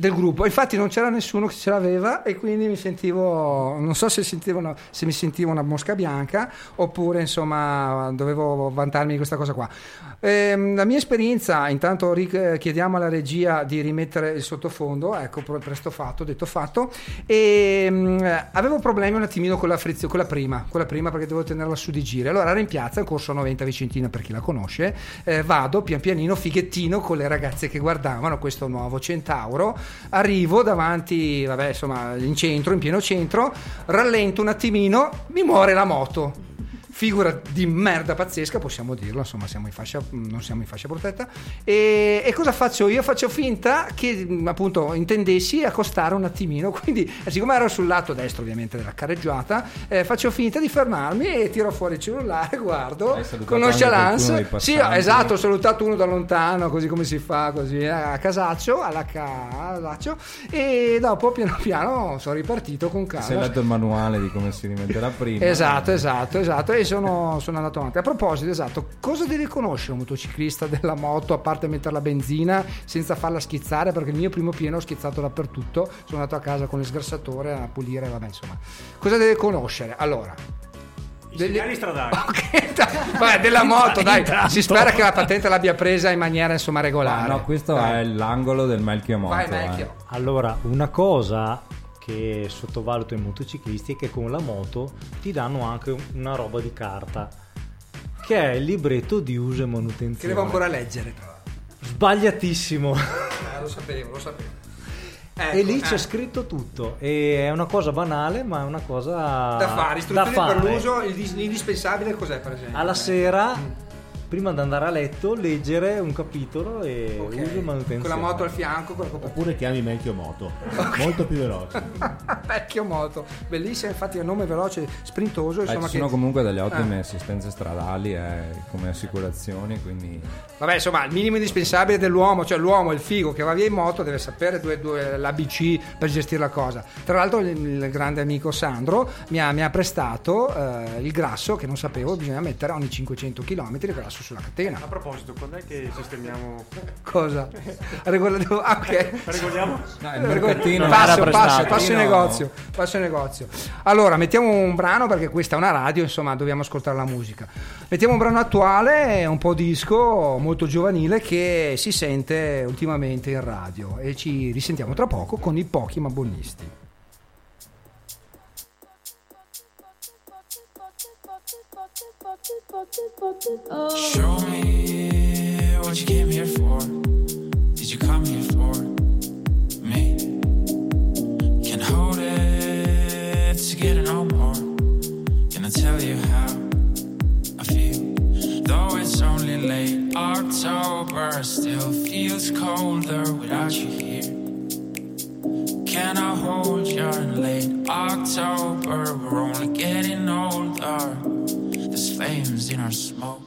Del gruppo. Infatti non c'era nessuno che ce l'aveva e quindi mi sentivo, non so se, sentivo una- se mi sentivo una mosca bianca oppure insomma dovevo vantarmi di questa cosa qua. Ehm, la mia esperienza, intanto Rick, eh, chiediamo alla regia di rimettere il sottofondo, ecco pre- presto fatto, detto fatto, e mm, avevo problemi un attimino con la frizione, con la prima, con la prima perché dovevo tenerla su di giri. Allora ero in piazza, in corso 90 Vicentina per chi la conosce, eh, vado pian pianino, fighettino con le ragazze che guardavano questo nuovo Centauro, arrivo davanti, vabbè insomma in centro, in pieno centro, rallento un attimino, mi muore la moto. Figura di merda pazzesca, possiamo dirlo, insomma siamo in fascia, non siamo in fascia protetta. E, e cosa faccio io? Faccio finta che mh, appunto intendessi accostare un attimino, quindi eh, siccome ero sul lato destro ovviamente della carreggiata, eh, faccio finta di fermarmi e tiro fuori il cellulare, guardo Hai salutato con anche qualcuno nonchalance. Sì, esatto, ho salutato uno da lontano, così come si fa, così eh, a casaccio, alla casaccio, e dopo piano piano sono ripartito con Se hai calma. letto il manuale di come si rimetterà prima. Esatto, esatto, esatto. E sono, sono andato avanti. A proposito, esatto, cosa deve conoscere un motociclista della moto a parte mettere la benzina senza farla schizzare? Perché il mio primo pieno ho schizzato dappertutto. Sono andato a casa con il sgrassatore a pulire, vabbè, insomma. Cosa deve conoscere? Allora. I degli- segnali stradali. Vabbè, della moto, dai. Intanto. Si spera che la patente l'abbia presa in maniera insomma Ah, regolare. no, questo Dai. è l'angolo del Melchio Moto. Vai, eh. vecchio. Allora, una cosa che sottovaluto i motociclisti è che con la moto ti danno anche una roba di carta che è il libretto di uso e manutenzione. Che devo ancora leggere, l'altro. Sbagliatissimo. Eh, lo sapevo, lo sapevo. Ecco, e lì c'è eh. scritto tutto. E è una cosa banale, ma è una cosa da fare, istruzioni da per fare. l'uso, il dis- l'indispensabile cos'è per esempio? Alla sera, prima di andare a letto, leggere un capitolo e Ok. uso e manutenzione. Con la moto al fianco, con la copertura. Oppure chiami Melchio Moto, molto più veloce. Vecchio moto, bellissima, infatti è un nome veloce, sprintoso. Eh, Insomma, ci sono che... comunque delle ottime Ah. assistenze stradali eh, come assicurazioni, quindi Vabbè, insomma, il minimo indispensabile dell'uomo, cioè l'uomo, il figo che va via in moto, deve sapere due, due, l'ABC per gestire la cosa. Tra l'altro, il, il grande amico Sandro mi ha, mi ha prestato eh, il grasso che non sapevo, bisogna mettere ogni 500 km il grasso sulla catena. A proposito, quando è che sistemiamo? Cosa? Regolativo- ah, ok. Regoliamo? No, il mercatino passo, passo, passo in negozio, passo in negozio. Allora, mettiamo un brano perché questa è una radio, insomma, dobbiamo ascoltare la musica. Mettiamo un brano attuale, un po' disco, molto giovanile che si sente ultimamente in radio e ci risentiamo tra poco con i pochi ma buonisti. Show me what you came here for. Did you come here for me? Can't hold it to together no more. Can I tell you how I feel? Though it's only late October, still feels colder without you here. Can I hold you in late October? We're only getting older. Flames in our smoke.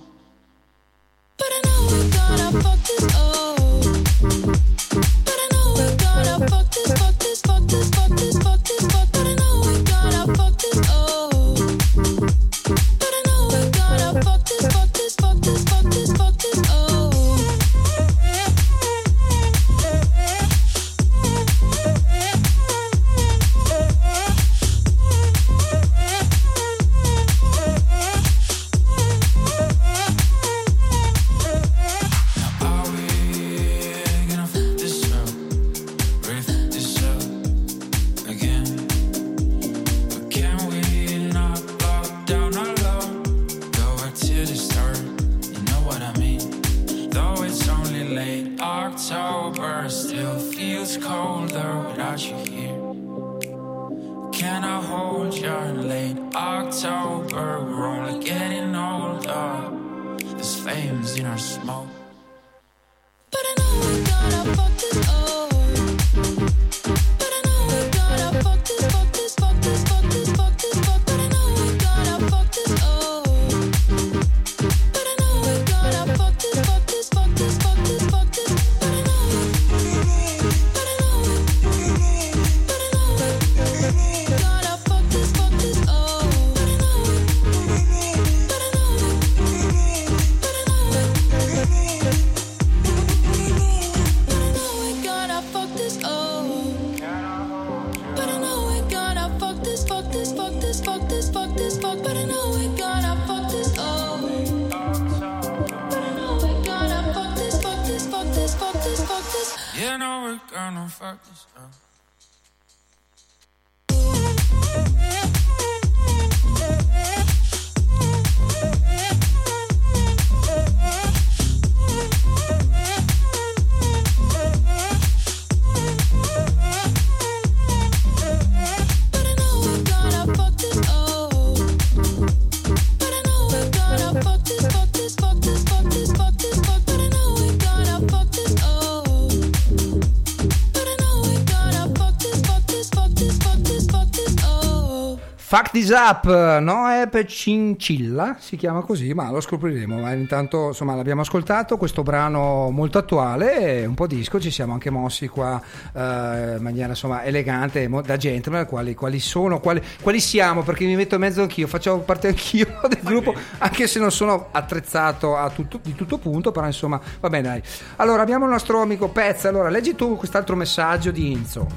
Fuck This Up, Noep Cincilla, si chiama così, ma lo scopriremo. Ma intanto insomma l'abbiamo ascoltato, questo brano molto attuale, un po' disco, ci siamo anche mossi qua eh, in maniera insomma elegante, da gentleman, quali, quali sono, quali, quali siamo, perché mi metto in mezzo anch'io, faccio parte anch'io del gruppo, anche se non sono attrezzato a tutto, di tutto punto, però insomma va bene dai. Allora abbiamo il nostro amico Pez, allora leggi tu quest'altro messaggio di Inzo.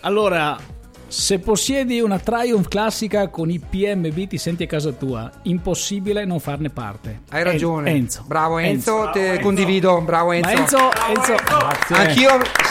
Allora, se possiedi una Triumph classica con i PMB ti senti a casa tua, impossibile non farne parte. Hai ragione. En- Enzo. Bravo Enzo, te condivido. Bravo Enzo. Ma Enzo, Enzo Anch'io,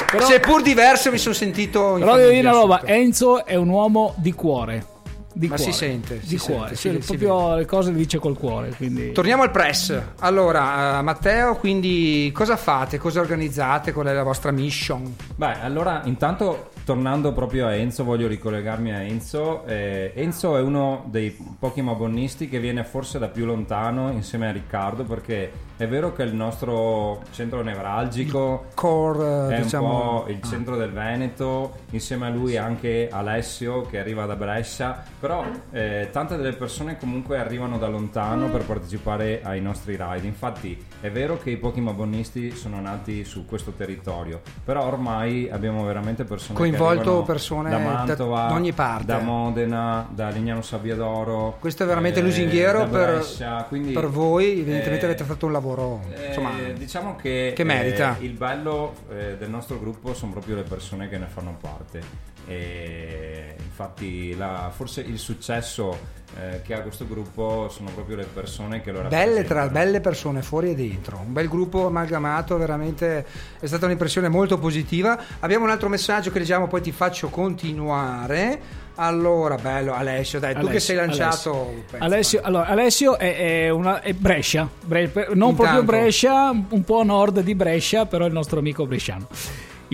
Però- seppur diverso, mi sono sentito. in Però devo dire una roba. Enzo è un uomo di cuore. Di Ma cuore. si sente, Di si cuore, sente, sì, si- si proprio le cose le dice col cuore. Quindi... Torniamo al press. Allora, eh, Matteo, quindi cosa fate? Cosa organizzate? Qual è la vostra mission? Beh, allora intanto tornando proprio a Enzo, voglio ricollegarmi a Enzo. Eh, Enzo è uno dei pochi mabonnisti che viene forse da più lontano insieme a Riccardo perché è vero che il nostro centro nevralgico Core, è diciamo. un po' il centro del Veneto, insieme a lui anche Alessio che arriva da Brescia, però eh, tante delle persone comunque arrivano da lontano per partecipare ai nostri ride. Infatti è vero che i pochi mabonnisti sono nati su questo territorio, però ormai abbiamo veramente persone Coinvolto persone da Mantova, da ogni parte. da Modena, da Lignano Sabbiadoro. Questo è veramente eh, lusinghiero per, quindi, per voi. Evidentemente eh, avete fatto un lavoro insomma, eh, diciamo che, che merita. eh, il bello eh, del nostro gruppo sono proprio le persone che ne fanno parte. E infatti, la- forse il successo eh, che ha questo gruppo sono proprio le persone che lo Belle, tra, rappresentano. belle persone fuori e dentro, un bel gruppo amalgamato, veramente è stata un'impressione molto positiva. Abbiamo un altro messaggio che leggiamo, poi ti faccio continuare. Allora, bello Alessio, dai, tu che sei lanciato. Alessio, penso, Alessio, allora, Alessio è, è una, è Brescia, Bre- non Intanto. proprio Brescia, un po' a nord di Brescia, però è il nostro amico bresciano.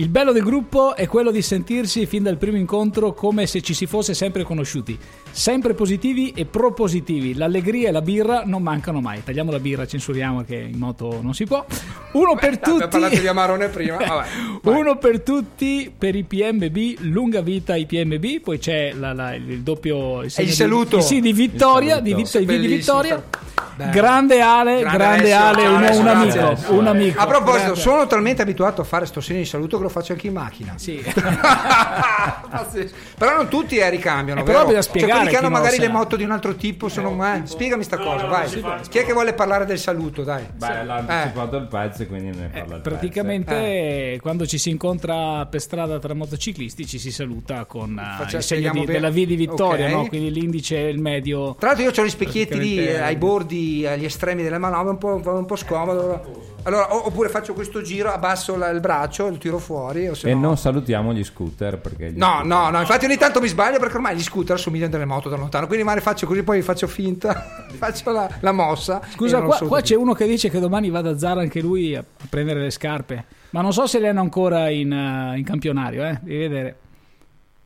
Il bello del gruppo è quello di sentirsi fin dal primo incontro come se ci si fosse sempre conosciuti, sempre positivi e propositivi. L'allegria e la birra non mancano mai. Tagliamo la birra, censuriamo che in moto non si può. Uno per Abbiamo parlato tutti. di Amarone prima. Vabbè. Uno per tutti per i PMB, lunga vita ai PMB, poi c'è la- la- il doppio il il di- saluto. il sì, di vittoria, di, saluto. vit- di vittoria. Bello. Grande Ale, grande, Alessio. Ale, un, un amico, un amico. A proposito, Grande. sono talmente abituato a fare sto segno di saluto che lo faccio anche in macchina. Sì. Però non tutti eh, ricambiano, Eh, però bisogna Cioè, spiegare quelli che hanno magari le moto di un altro tipo sono eh, spiegami sta cosa, no, vai. Chi è che vuole parlare del saluto, dai? Beh, l'ha anticipato il pezzo e quindi ne parla il Praticamente Eh. quando ci si incontra per strada tra motociclisti ci si saluta con eh, Faccia- il segno di- della V di vittoria, no? quindi l'indice e il medio. Tra l'altro io ho gli specchietti lì eh, ai bordi, agli estremi delle manovre, un po', un po' scomodo. Allora, oppure faccio questo giro, abbasso la- il braccio, lo tiro fuori. O se E no... non salutiamo gli scooter perché gli No, no, no, infatti ogni tanto mi sbaglio perché ormai gli scooter assomigliano delle moto da lontano, quindi magari faccio così, poi faccio finta, faccio la, la mossa. Scusa, qua, qua c'è uno che dice che domani va da Zara anche lui a prendere le scarpe. Ma non so se le hanno ancora in, eh, in campionario, eh? Devi vedere.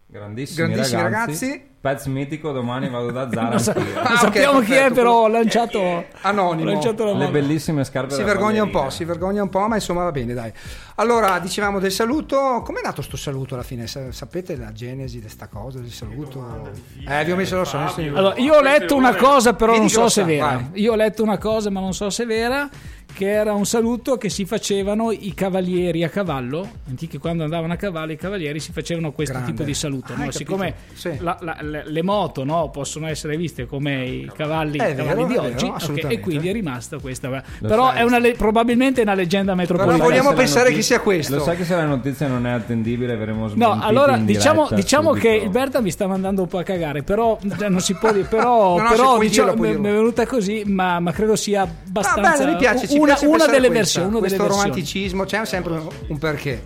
Grandissimi, Grandissimi ragazzi. ragazzi. Pezzo mitico, domani vado da Zara Non, sa- non Ah, sappiamo chi è, perfetto. però ho lanciato, Anonimo. ho lanciato la Le bellissime scarpe Si vergogna un po', si vergogna un po', ma insomma va bene, dai. Allora, dicevamo del saluto. Com'è nato sto saluto alla fine? Sa- Sapete la genesi di sta cosa, del saluto? Eh, vi ho messo lo so. Allora, io ho letto una cosa, però non che so se è vera. Io ho letto una cosa, ma non so se è vera. Che era un saluto che si facevano i cavalieri a cavallo. Antichi quando andavano a cavallo, i cavalieri si facevano questo Grande. tipo di saluto. Ah, no? Siccome? Sì. la- la- le, le moto no, possono essere viste come i cavalli, È i cavalli vero, di è oggi, vero, ok, assolutamente. e quindi è rimasta questa. Lo Però sai. è una le- probabilmente una leggenda metropolitana. Però vogliamo pensare notizia- che sia questo. Lo sai che se la notizia non è attendibile avremo No, smentiti allora diciamo, diciamo che il Berta mi sta mandando un po' a cagare, però cioè, non si può dire, però, No, no, però diciamo, mi mi è venuta così, ma, ma credo sia Ah, abbastanza bene, mi piace, ci una, piace una delle questa, versioni, una delle questo versioni. romanticismo, c'è sempre un, perché.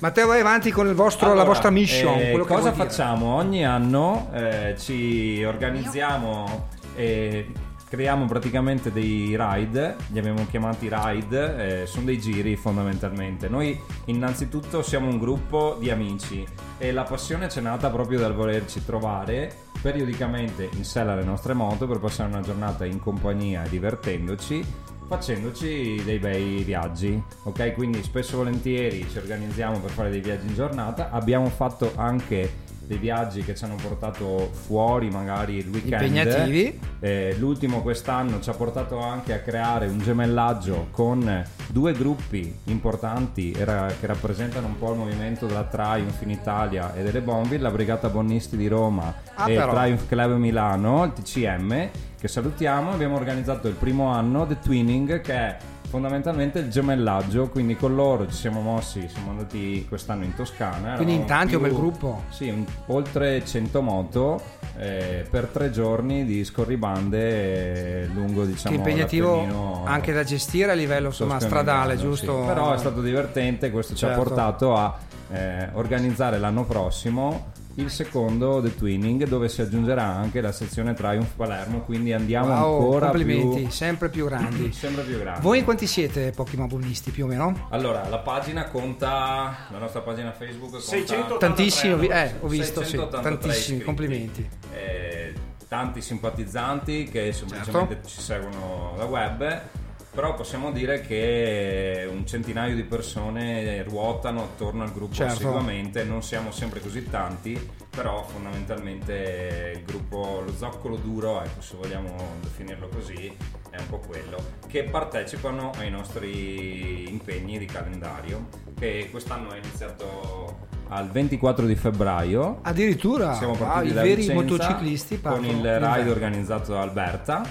Matteo, vai avanti con il vostro, la Allora, vostra mission. eh, cosa dire. facciamo? Ogni anno eh, ci organizziamo e creiamo praticamente dei ride, li abbiamo chiamati ride, eh, sono dei giri fondamentalmente. Noi innanzitutto siamo un gruppo di amici e la passione c'è nata proprio dal volerci trovare periodicamente in sella alle nostre moto per passare una giornata in compagnia divertendoci facendoci dei bei viaggi ok quindi spesso e volentieri ci organizziamo per fare dei viaggi in giornata abbiamo fatto anche dei viaggi che ci hanno portato fuori magari il weekend. Impegnativi. Eh, l'ultimo quest'anno ci ha portato anche a creare un gemellaggio con due gruppi importanti era- che rappresentano un po' il movimento della Triumph in Italia e delle Bonville, la Brigata Bonnisti di Roma Ah, e però. Triumph Club Milano, il TCM, che salutiamo. Abbiamo organizzato il primo anno The Twinning, che è fondamentalmente il gemellaggio. Quindi con loro ci siamo mossi, siamo andati quest'anno in Toscana. Quindi in tanti, più- bel gruppo. Sì, un- oltre 100 moto eh, per tre giorni di scorribande eh, lungo diciamo che impegnativo anche da gestire a livello insomma, stradale, sì. giusto? Però è stato divertente, questo ci ha Certo. portato a eh, organizzare l'anno prossimo il secondo The Twinning dove si aggiungerà anche la sezione Triumph Palermo, quindi andiamo Wow, ancora complimenti, più sempre più grandi. sempre più grandi. Voi quanti siete Pokémon Bonisti più o meno? Allora, la pagina conta, la nostra pagina Facebook conta 683 Tantissimi, eh, ho visto, sì, 683 tantissimi, iscritti. complimenti. Eh, tanti simpatizzanti che semplicemente Certo. ci seguono da web. Però possiamo dire che un centinaio di persone ruotano attorno al gruppo Certo. assiduamente, non siamo sempre così tanti, però fondamentalmente il gruppo, lo zoccolo duro, ecco se vogliamo definirlo così, è un po' quello, che partecipano ai nostri impegni di calendario, che quest'anno è iniziato al 24 di febbraio. Addirittura Siamo partiti i da veri Vicenza motociclisti con il ride organizzato da Alberta.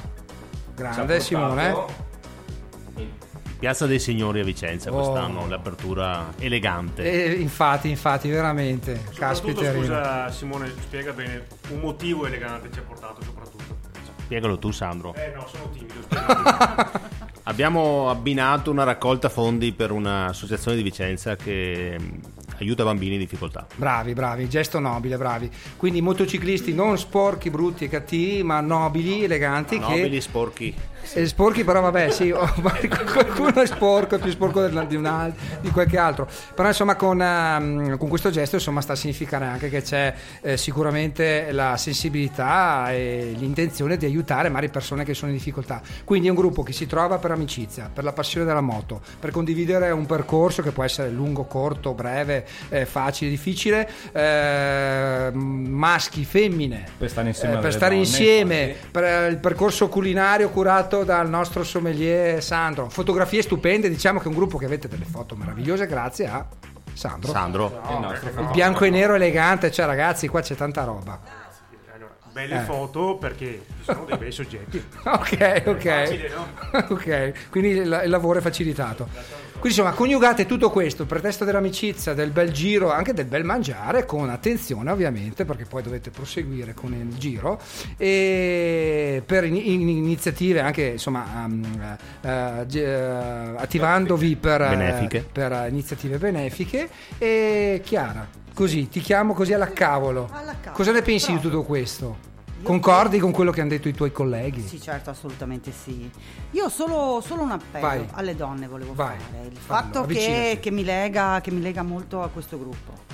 Grande Simone. Piazza dei Signori a Vicenza Oh. quest'anno, l'apertura elegante. Eh, infatti, infatti, veramente. Caspita. scusa Simone, spiega bene un motivo elegante ci ha portato soprattutto. Spiegalo tu Sandro. Eh no, sono timido. Abbiamo abbinato una raccolta fondi per un'associazione di Vicenza che aiuta bambini in difficoltà. Bravi, bravi, gesto nobile, bravi. Quindi motociclisti non sporchi, brutti e cattivi, ma nobili, eleganti. Nobili, che... sporchi. Eh, sporchi però vabbè sì, qualcuno è sporco, è più sporco di, un al- di qualche altro. Però insomma con, ehm, con questo gesto insomma sta a significare anche che c'è eh, sicuramente la sensibilità e l'intenzione di aiutare magari persone che sono in difficoltà. Quindi è un gruppo che si trova per amicizia, per la passione della moto, per condividere un percorso che può essere lungo, corto, breve, eh, facile, difficile, eh, maschi, femmine. Per stare insieme Eh, per stare donne, insieme, per eh, il percorso culinario curato dal nostro sommelier Sandro. Fotografie stupende, diciamo che è un gruppo che avete delle foto meravigliose grazie a Sandro. Sandro. Il nostro Il bianco e nero elegante, cioè ragazzi, qua c'è tanta roba. Belle Eh. foto perché ci sono dei bei soggetti. Ok, ok. Facile, no? ok, quindi il, il lavoro è facilitato. Quindi insomma, coniugate tutto questo, il pretesto dell'amicizia, del bel giro, anche del bel mangiare, con attenzione ovviamente, perché poi dovete proseguire con il giro, e per in- in- iniziative anche insomma um, eh, ge- eh, attivandovi per, Benefiche. per iniziative benefiche. E Chiara, così ti chiamo così alla cavolo. Alla cavolo, Cosa ne pensi di proprio. tutto questo? Concordi con quello che hanno detto i tuoi colleghi? Sì, certo, assolutamente sì. Io solo, solo un appello Vai. alle donne volevo Vai, fare. Il fallo, fatto che, che mi lega, che mi lega molto a questo gruppo.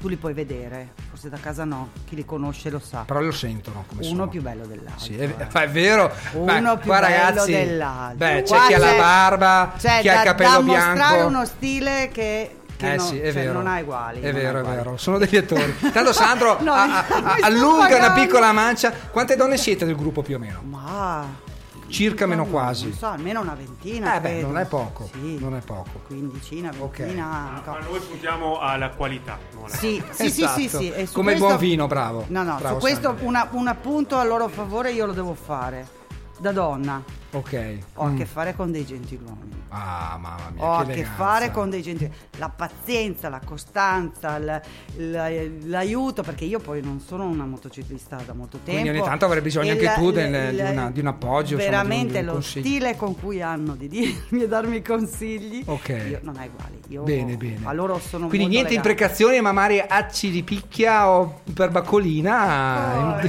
Tu li puoi vedere, forse da casa no, chi li conosce lo sa. Però lo sentono come Uno sono. più bello dell'altro. Sì, è, eh. è vero. Uno Beh, più bello ragazzi, dell'altro. Beh, c'è Qua chi ha la barba, chi ha il capello da mostrare bianco. uno stile che, che eh no- sì, è cioè, vero. non ha uguali. È vero, è uguali. vero. Sono degli attori. Tanto Sandro No, a- a- allunga una piccola mancia. Quante donne siete del gruppo più o meno? Ma Circa meno non- quasi. Non so, almeno una ventina. Eh beh, credo. non è poco. Sì, Non è poco. quindicina, Ok. ventina. Ma, anche- ma noi puntiamo alla qualità. non alla Sì, sì, Esatto. sì, sì, sì. E su Come il questo- buon vino, bravo. No, no, Bravo, su questo una- un appunto a loro favore io lo devo fare. Da donna Ok. ho a Mm. che fare con dei gentiluomini. Ah, mamma mia. Ho a che eleganza. fare con dei gentiluomini. La pazienza, la costanza, il- il- l'aiuto, perché io poi non sono una motociclista da molto tempo. Quindi ogni tanto avrai bisogno anche tu il- del- di il- una- di un appoggio, insomma, di un- Veramente di un lo stile con cui hanno di dirmi e darmi consigli. Ok. Io non hai uguali. Io Bene, bene. A loro sono Quindi niente legata. imprecazioni, ma magari acci di picchia o per baccolina. Oh,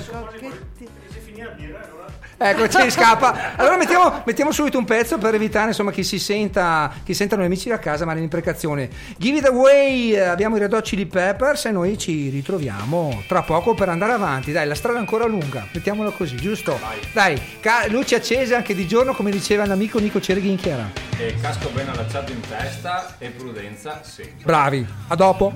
Ecco, ne scappa. Allora mettiamo, mettiamo subito un pezzo per evitare insomma chi si senta, chi sentano gli amici da casa, ma l'imprecazione. Give it away, eh, abbiamo i Red Hot Chili Peppers e noi ci ritroviamo tra poco per andare avanti. Dai, la strada è ancora lunga, mettiamola così, giusto? Dai, ca- luci accese anche di giorno, come diceva l'amico Nico Cereghi in Chiara. E casco ben allacciato in testa e prudenza sempre. Bravi, a dopo.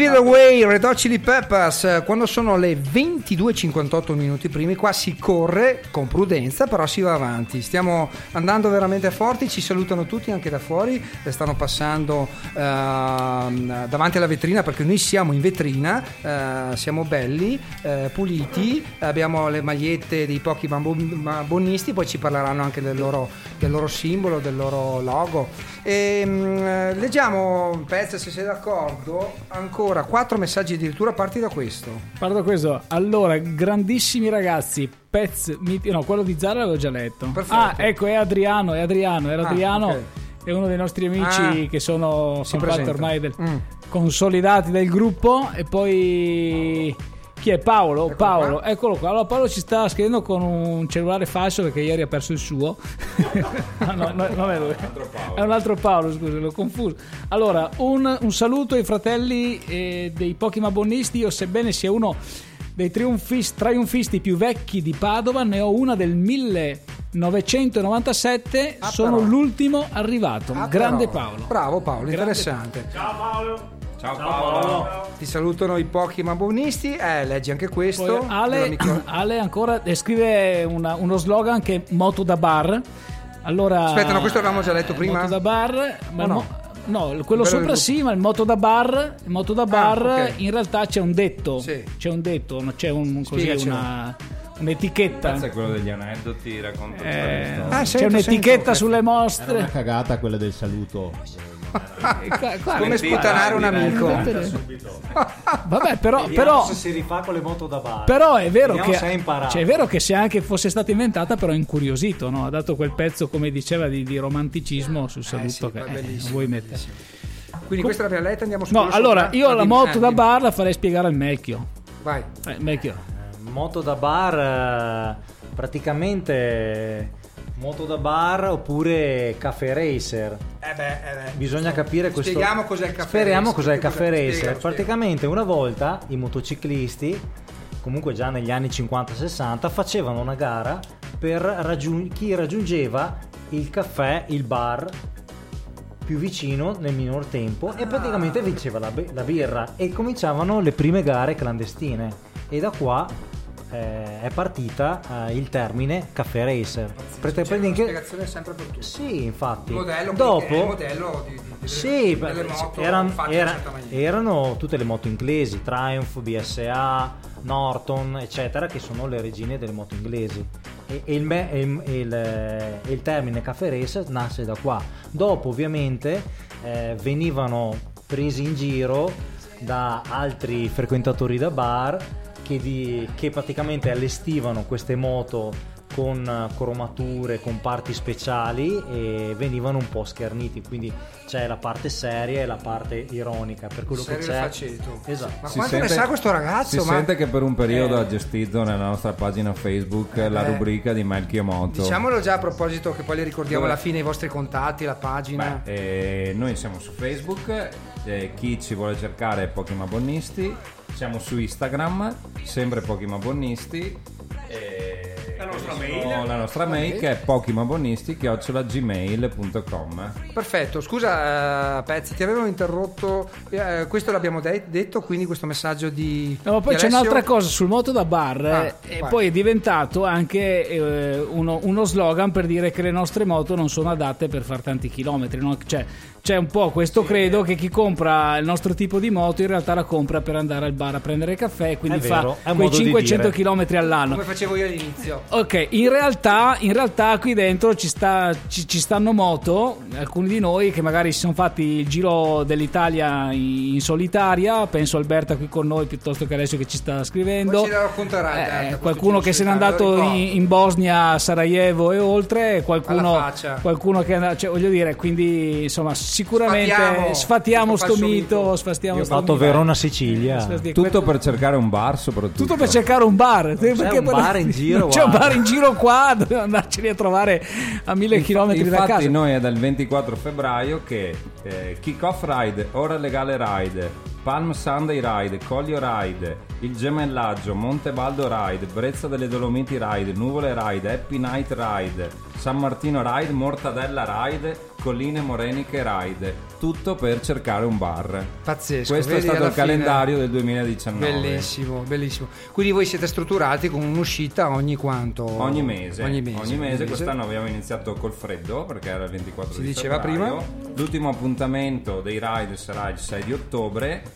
Give it away, Red Hot Chili Peppers. Quando sono le 22.58 minuti primi, qua si corre con prudenza, però si va avanti. Stiamo andando veramente forti. Ci salutano tutti anche da fuori. eh, Stanno passando ehm, davanti alla vetrina perché noi siamo in vetrina. eh, siamo belli, eh, puliti. Abbiamo le magliette dei pochi bambo- bambonisti. Poi ci parleranno anche del loro, del loro simbolo, del loro logo. E, mm, leggiamo un pezzo se sei d'accordo. Ancora quattro messaggi addirittura. Parti da questo. Guarda questo, allora, grandissimi ragazzi, Pez, no, quello di Zara l'avevo già letto. Perfetto. Ah, ecco, è Adriano, è Adriano, era Ah, Adriano, ok. è uno dei nostri amici Ah. che sono presenta. ormai del- Mm. consolidati del gruppo e poi chi è Paolo? Eccolo Paolo, qua. eccolo qua. Allora Paolo ci sta scrivendo con un cellulare falso perché ieri ha perso il suo. Ah, no, no, non è lui. È un altro Paolo, scusa, l'ho confuso. Allora, un, un saluto ai fratelli eh, dei pochi mabonisti. Io, sebbene sia uno dei trionfis- trionfisti più vecchi di Padova, ne ho una del 1997. Ah, sono però. l'ultimo arrivato. Ah, Grande però. Paolo. Bravo Paolo, Grande interessante. Ciao Paolo. Ciao Paolo. Ti salutano i pochi mabonisti. Eh, leggi anche questo. Poi Ale, Ale ancora eh, scrive una- uno slogan che è moto da bar. Allora, Aspetta, no, questo l'avevamo già letto prima? Moto da bar, ma no? mo- no, quello sopra sì, ma il moto da bar, il moto da bar ok. in realtà c'è un detto. Sì. C'è un detto, c'è un, così, una, un'etichetta. Questo è quello degli aneddoti, racconto Eh, Ah, c'è sento, un'etichetta sento, sulle Era una mostre. cagata quella del saluto. Qua- qua- Come sputanare un amico. Vabbè, però, però, se si rifà con le moto da bar. però è vero che cioè, è vero che se anche fosse stata inventata, però è incuriosito, no? Ha dato quel pezzo, come diceva, di, di romanticismo sul saluto sì, che eh, vuoi mettere. Quindi questa l'abbiamo letta, andiamo su No, allora sopra. io la moto eh, da bar la farei spiegare al Mecchio. Vai. Eh, Mecchio. Moto da bar, eh, praticamente moto da bar oppure caffè racer. Eh beh, eh beh. Bisogna capire questo. Spieghiamo cos'è il caffè Speriamo racer. cos'è il caffè racer. Spiegalo, Praticamente una volta i motociclisti, comunque già negli anni 50-60, facevano una gara per raggiun- chi raggiungeva il caffè, il bar più vicino nel minor tempo e praticamente vinceva la, be- la birra e cominciavano le prime gare clandestine e da qua eh, è partita eh, il termine caffè racer C'è una spiegazione sempre per tutti. sì infatti Il modello, dopo che il modello di, di- delle, sì, delle moto eran- era- erano tutte le moto inglesi, Triumph, BSA, Norton, eccetera, che sono le regine delle moto inglesi. E, e il, e il- eh, e il termine caffè racer nasce da qua. Dopo, ovviamente, eh, venivano presi in giro da altri frequentatori da bar che, di- che praticamente allestivano queste moto con eh, cromature, con parti speciali e venivano un po' scherniti. Quindi c'è la parte seria e la parte ironica. Per quello Serio che c'è. faceto. Esatto. Ma quanto ne sa questo ragazzo? Si Ma- sente che per un periodo Eh. ha gestito nella nostra pagina Facebook la Eh. rubrica di Melchio Moto. Diciamolo già a proposito che poi le ricordiamo Dove- alla fine i vostri contatti, la pagina. Beh, eh, noi siamo su Facebook, eh, chi ci vuole cercare è Pochi Mabonnisti, siamo su Instagram, sempre Pochi Mabonnisti. E La nostra mail. La nostra mail che è pochimabonnisti gmail.com Perfetto, scusa eh, Pezzi, ti avevo interrotto, eh, questo l'abbiamo de- detto, quindi questo messaggio di... No, ma poi di c'è Alessio- un'altra cosa sul moto da bar, Ah, eh, e vai. poi è diventato anche eh, uno, uno slogan per dire che le nostre moto non sono adatte per fare tanti chilometri. no? Cioè, c'è un po' questo credo che chi compra il nostro tipo di moto in realtà la compra per andare al bar a prendere caffè, quindi È vero, fa è un quei modo di 500 dire. km all'anno. Come facevo io all'inizio. Ok, in realtà, in realtà qui dentro ci, sta, ci, ci stanno moto, alcuni di noi che magari si sono fatti il giro dell'Italia in, in solitaria, penso Alberta qui con noi piuttosto che adesso che ci sta scrivendo. Poi ce la racconterai, Eh, qualcuno che se n'è andato in, in Bosnia, Sarajevo e oltre, qualcuno, qualcuno che è andato, cioè, voglio dire, quindi insomma sicuramente Sfatiamo sfatiamo questo sto mito, mito. sfastiamo Io ho sto fatto mito. Verona Sicilia. Tutto per cercare un bar soprattutto. tutto per cercare un bar. Perché un bar in giro, Non c'è un guarda. Bar in giro qua, dobbiamo andarceli a trovare a mille chilometri da Infatti casa. noi è dal 24 febbraio che eh, Kick Off Ride, Ora Legale Ride Palm Sunday Ride, Collio Ride, il Gemellaggio, Montebaldo Ride, Brezza delle Dolomiti Ride, Nuvole Ride, Happy Night Ride, San Martino Ride, Mortadella Ride, Colline Moreniche Ride. Tutto per cercare un bar. Pazzesco. Questo è stato il fine- calendario del 2019. Bellissimo, bellissimo. Quindi voi siete strutturati con un'uscita ogni quanto? Ogni mese, Ogni mese. quest'anno abbiamo iniziato col freddo perché era il 24 Si di diceva febbraio. L'ultimo appuntamento dei ride sarà il 6 di ottobre.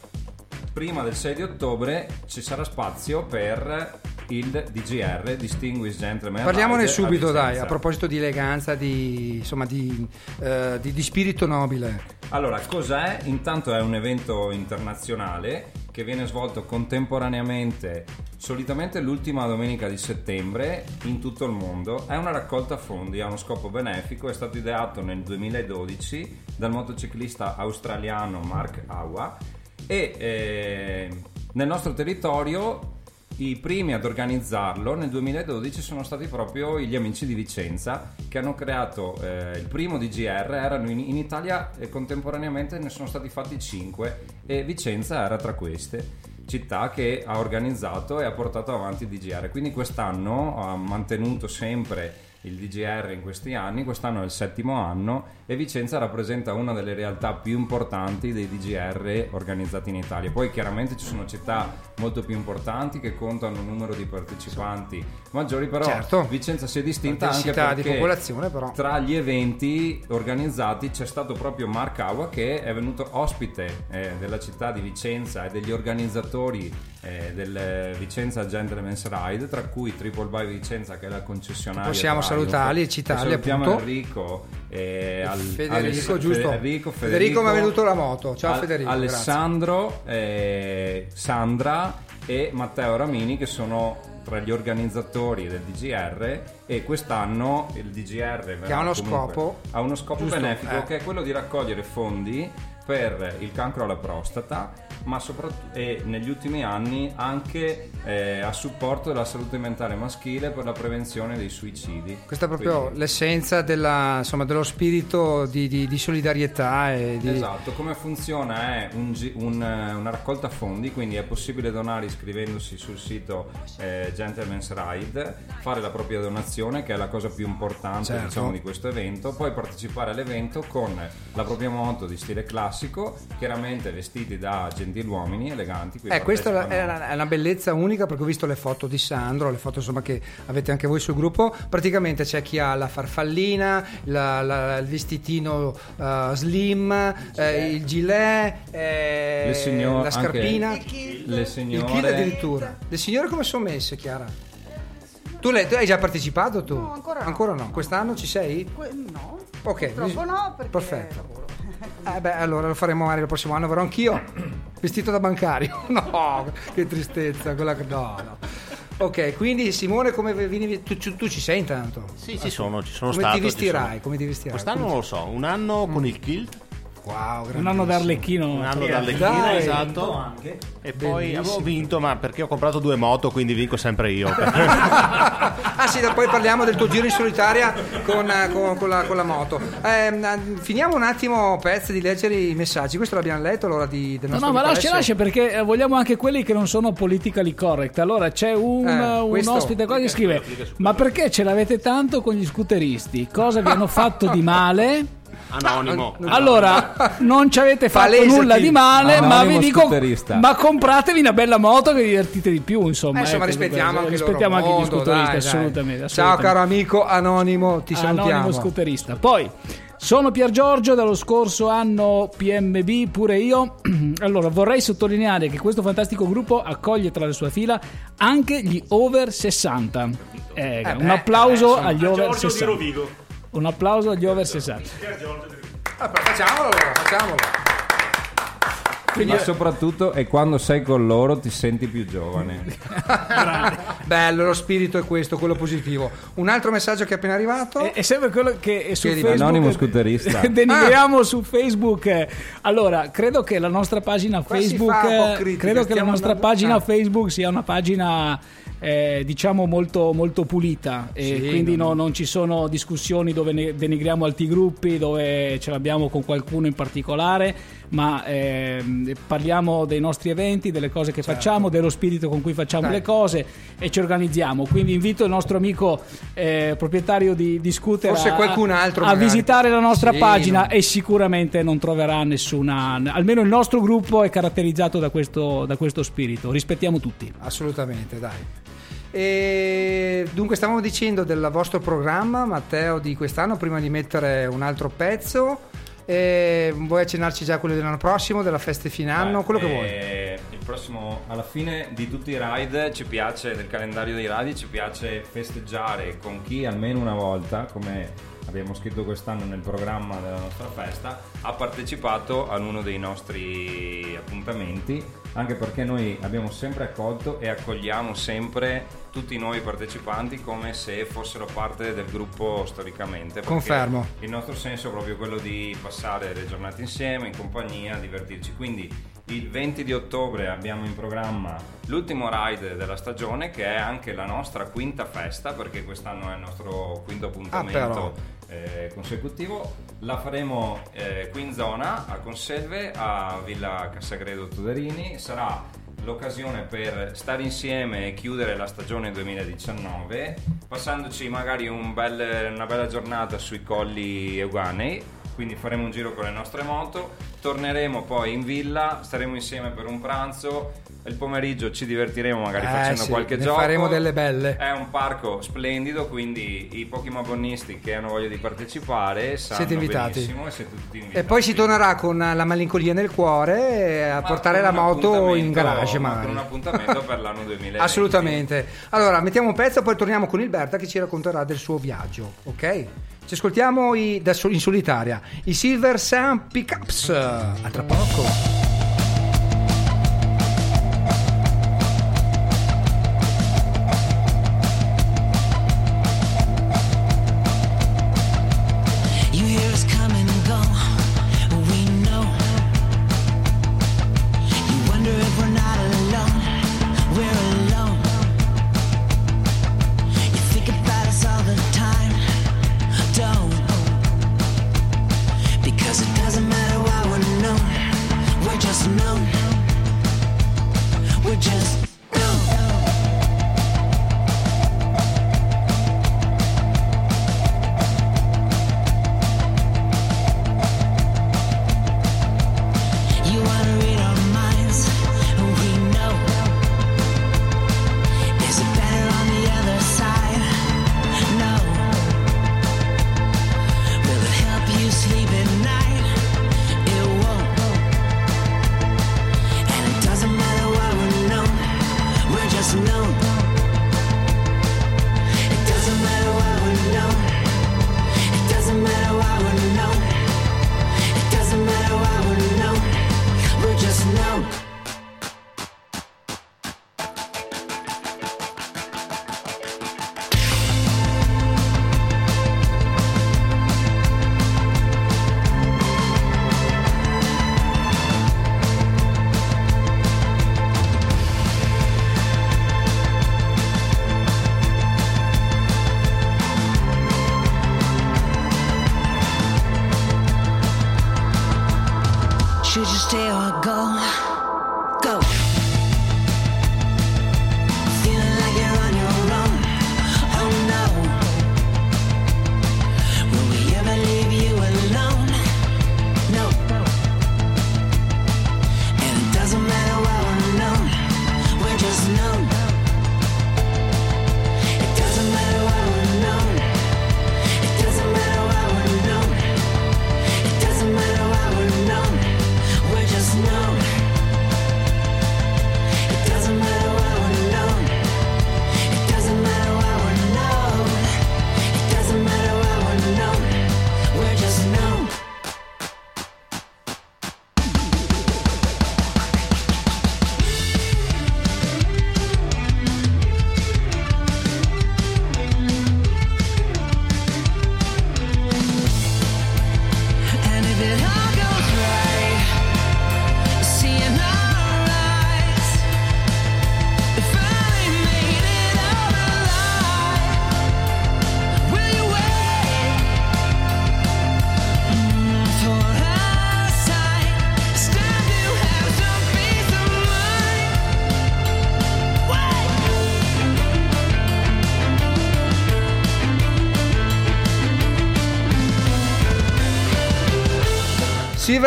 Prima del 6 di ottobre ci sarà spazio per il DGR, Distinguished Gentleman Parliamone Ride, a subito, dai, Vicenza. a proposito di eleganza, di, insomma, di, eh, di- di spirito nobile. Allora, cos'è? Intanto è un evento internazionale che viene svolto contemporaneamente, solitamente l'ultima domenica di settembre in tutto il mondo. È una raccolta fondi, ha uno scopo benefico, è stato ideato nel 2012 dal motociclista australiano Mark Awa e eh, nel nostro territorio i primi ad organizzarlo nel 2012 sono stati proprio gli amici di Vicenza che hanno creato eh, il primo DGR, erano in, in Italia e contemporaneamente ne sono stati fatti 5 e Vicenza era tra queste città che ha organizzato e ha portato avanti il DGR. Quindi quest'anno ha mantenuto sempre il DGR in questi anni, quest'anno è il settimo anno e Vicenza rappresenta una delle realtà più importanti dei DGR organizzati in Italia. Poi chiaramente ci sono città molto più importanti che contano un numero di partecipanti maggiori, però Certo. Vicenza si è distinta anche perché popolazione, però. tra gli eventi organizzati c'è stato proprio Mark Awa che è venuto ospite eh, della città di Vicenza e degli organizzatori eh, del Vicenza Gentleman's Ride, tra cui Triple By Vicenza che è la concessionaria. Possiamo salutarli e citarli, Salutiamo appunto. Enrico e al- Federico, Aless- giusto? Federico, Federico mi è venuto la moto. Ciao Al- Federico. Alessandro, eh, Sandra e Matteo Ramini che sono tra gli organizzatori del DGR e quest'anno il DGR ha uno scopo. ha uno scopo Giusto, benefico eh. che è quello di raccogliere fondi per il cancro alla prostata ma soprattutto e negli ultimi anni anche eh, a supporto della salute mentale maschile per la prevenzione dei suicidi Questa è proprio Quindi- l'essenza della- insomma, dello spirito di, di- di solidarietà di... Esatto, come funziona è un un, eh, una raccolta fondi, quindi è possibile donare iscrivendosi sul sito eh, Gentleman's Ride, fare la propria donazione che è la cosa più importante Certo. diciamo, di questo evento, poi partecipare all'evento con la propria moto di stile classico, chiaramente vestiti da gentiluomini eleganti. Eh, questa è una, è una bellezza unica perché ho visto le foto di Sandro, le foto insomma che avete anche voi sul gruppo. Praticamente c'è chi ha la farfallina, la- la- il vestitino eh, slim, eh, il gilet, eh, signor- la scarpina, le il signore- kit addirittura. Le signore come sono messe, Chiara? Tu, le- tu hai già partecipato tu? No, ancora no. Quest'anno ci sei? Que- no, Ok. purtroppo no perché Perfetto. Eh beh, allora lo faremo magari il prossimo anno, verrò anch'io vestito da bancario. No, che tristezza, quella che no, no. Ok, quindi Simone come vieni tu, tu- ci sei intanto? Sì, ci sono, ci sono come stato. Ti vestirai? Come ti vestirai? Quest'anno non lo so, un anno con il kilt, Wow, Un anno da Arlecchino. un anno d'Arlecchino, dai. esatto. anche. E poi Bellissimo. avevo vinto, ma perché ho comprato due moto, quindi vinco sempre io. ah sì, poi parliamo del tuo giro in solitaria con, eh, con- con la, con la moto. Ehm, finiamo un attimo, Pezzi, di leggere i messaggi. Questo l'abbiamo letto, allora di, del No, nostro no, ma amico lascia, lascia perché eh, vogliamo anche quelli che non sono politically correct. Allora c'è un, Eh, un questo- ospite qua che scrive: Ma perché ce l'avete tanto con gli scooteristi? Cosa vi hanno fatto di male? Anonimo. Allora, non ci avete fatto Palesati. nulla di male, ma Anonimo vi dico: scooterista. Ma compratevi una bella moto che vi divertite di più. Insomma, Eh, insomma, ecco, rispettiamo anche, il loro rispettiamo anche gli mondo, scooteristi. dai, dai. assolutamente, Ciao, assolutamente. caro amico Anonimo, ti salutiamo. Anonimo scooterista. Poi sono Pier Giorgio, dallo scorso anno PMB, pure io. allora, vorrei sottolineare che questo fantastico gruppo accoglie tra le sue fila anche gli over 60. Eh, Eh un applauso eh, agli over Giorgio di 60. Rovigo. Un applauso agli over 60. Pier Giorgio di Rovigo. Ah, facciamolo, facciamolo. Ma soprattutto è quando sei con loro ti senti più giovane. Bello, lo spirito è questo, quello positivo. Un altro messaggio che è appena arrivato. È, è sempre quello che su Chiedi, Facebook Anonimo scooterista. denigriamo su Facebook. Allora, credo che la nostra pagina Qua Facebook fa un po' critica, credo che la nostra andando- pagina ah. Facebook sia una pagina eh, diciamo molto, molto pulita e Sì, quindi no, no- non ci sono discussioni dove ne- denigriamo altri gruppi, dove ce l'abbiamo con qualcuno in particolare. ma ehm, parliamo dei nostri eventi, delle cose che Certo. facciamo, dello spirito con cui facciamo Dai. le cose e ci organizziamo. Quindi invito il nostro amico eh, proprietario di, di scooter Forse a, qualcun altro a magari. visitare la nostra Sì, pagina no. e sicuramente non troverà nessuna. Almeno il nostro gruppo è caratterizzato da questo, da questo spirito. Rispettiamo tutti. Assolutamente, dai. E dunque stavamo dicendo del vostro programma, Matteo, di quest'anno, prima di mettere un altro pezzo. E vuoi accennarci già quello dell'anno prossimo, della festa fine anno, quello che vuoi. Eh, Il prossimo, alla fine di tutti i ride, ci piace, del calendario dei ride, ci piace festeggiare con chi almeno una volta, come abbiamo scritto quest'anno nel programma della nostra festa, ha partecipato ad uno dei nostri appuntamenti, anche perché noi abbiamo sempre accolto e accogliamo sempre tutti i nuovi partecipanti come se fossero parte del gruppo storicamente. Confermo. il nostro senso è proprio quello di passare le giornate insieme, in compagnia, divertirci. Quindi il 20 di ottobre abbiamo in programma l'ultimo ride della stagione che è anche la nostra quinta festa perché quest'anno è il nostro quinto Ah, appuntamento eh, consecutivo. La faremo eh, qui in zona a Conselve, a Villa Cassagredo Tuderini. Sarà l'occasione per stare insieme e chiudere la stagione 2019 passandoci magari un bel- una bella giornata sui colli Euganei quindi faremo un giro con le nostre moto torneremo poi in villa staremo insieme per un pranzo il pomeriggio ci divertiremo magari Eh, facendo sì, qualche gioco faremo delle belle. è un parco splendido quindi i pochi mabonisti che hanno voglia di partecipare Siete invitati. benissimo e siete tutti invitati E poi si tornerà con la malinconia nel cuore a Ma portare la moto in garage ma con un appuntamento per l'anno 2020 Assolutamente. Allora, mettiamo un pezzo, poi torniamo con il Berta che ci racconterà del suo viaggio, ok? Ci ascoltiamo i- da in solitaria i Silver Sun Pickups. A tra poco.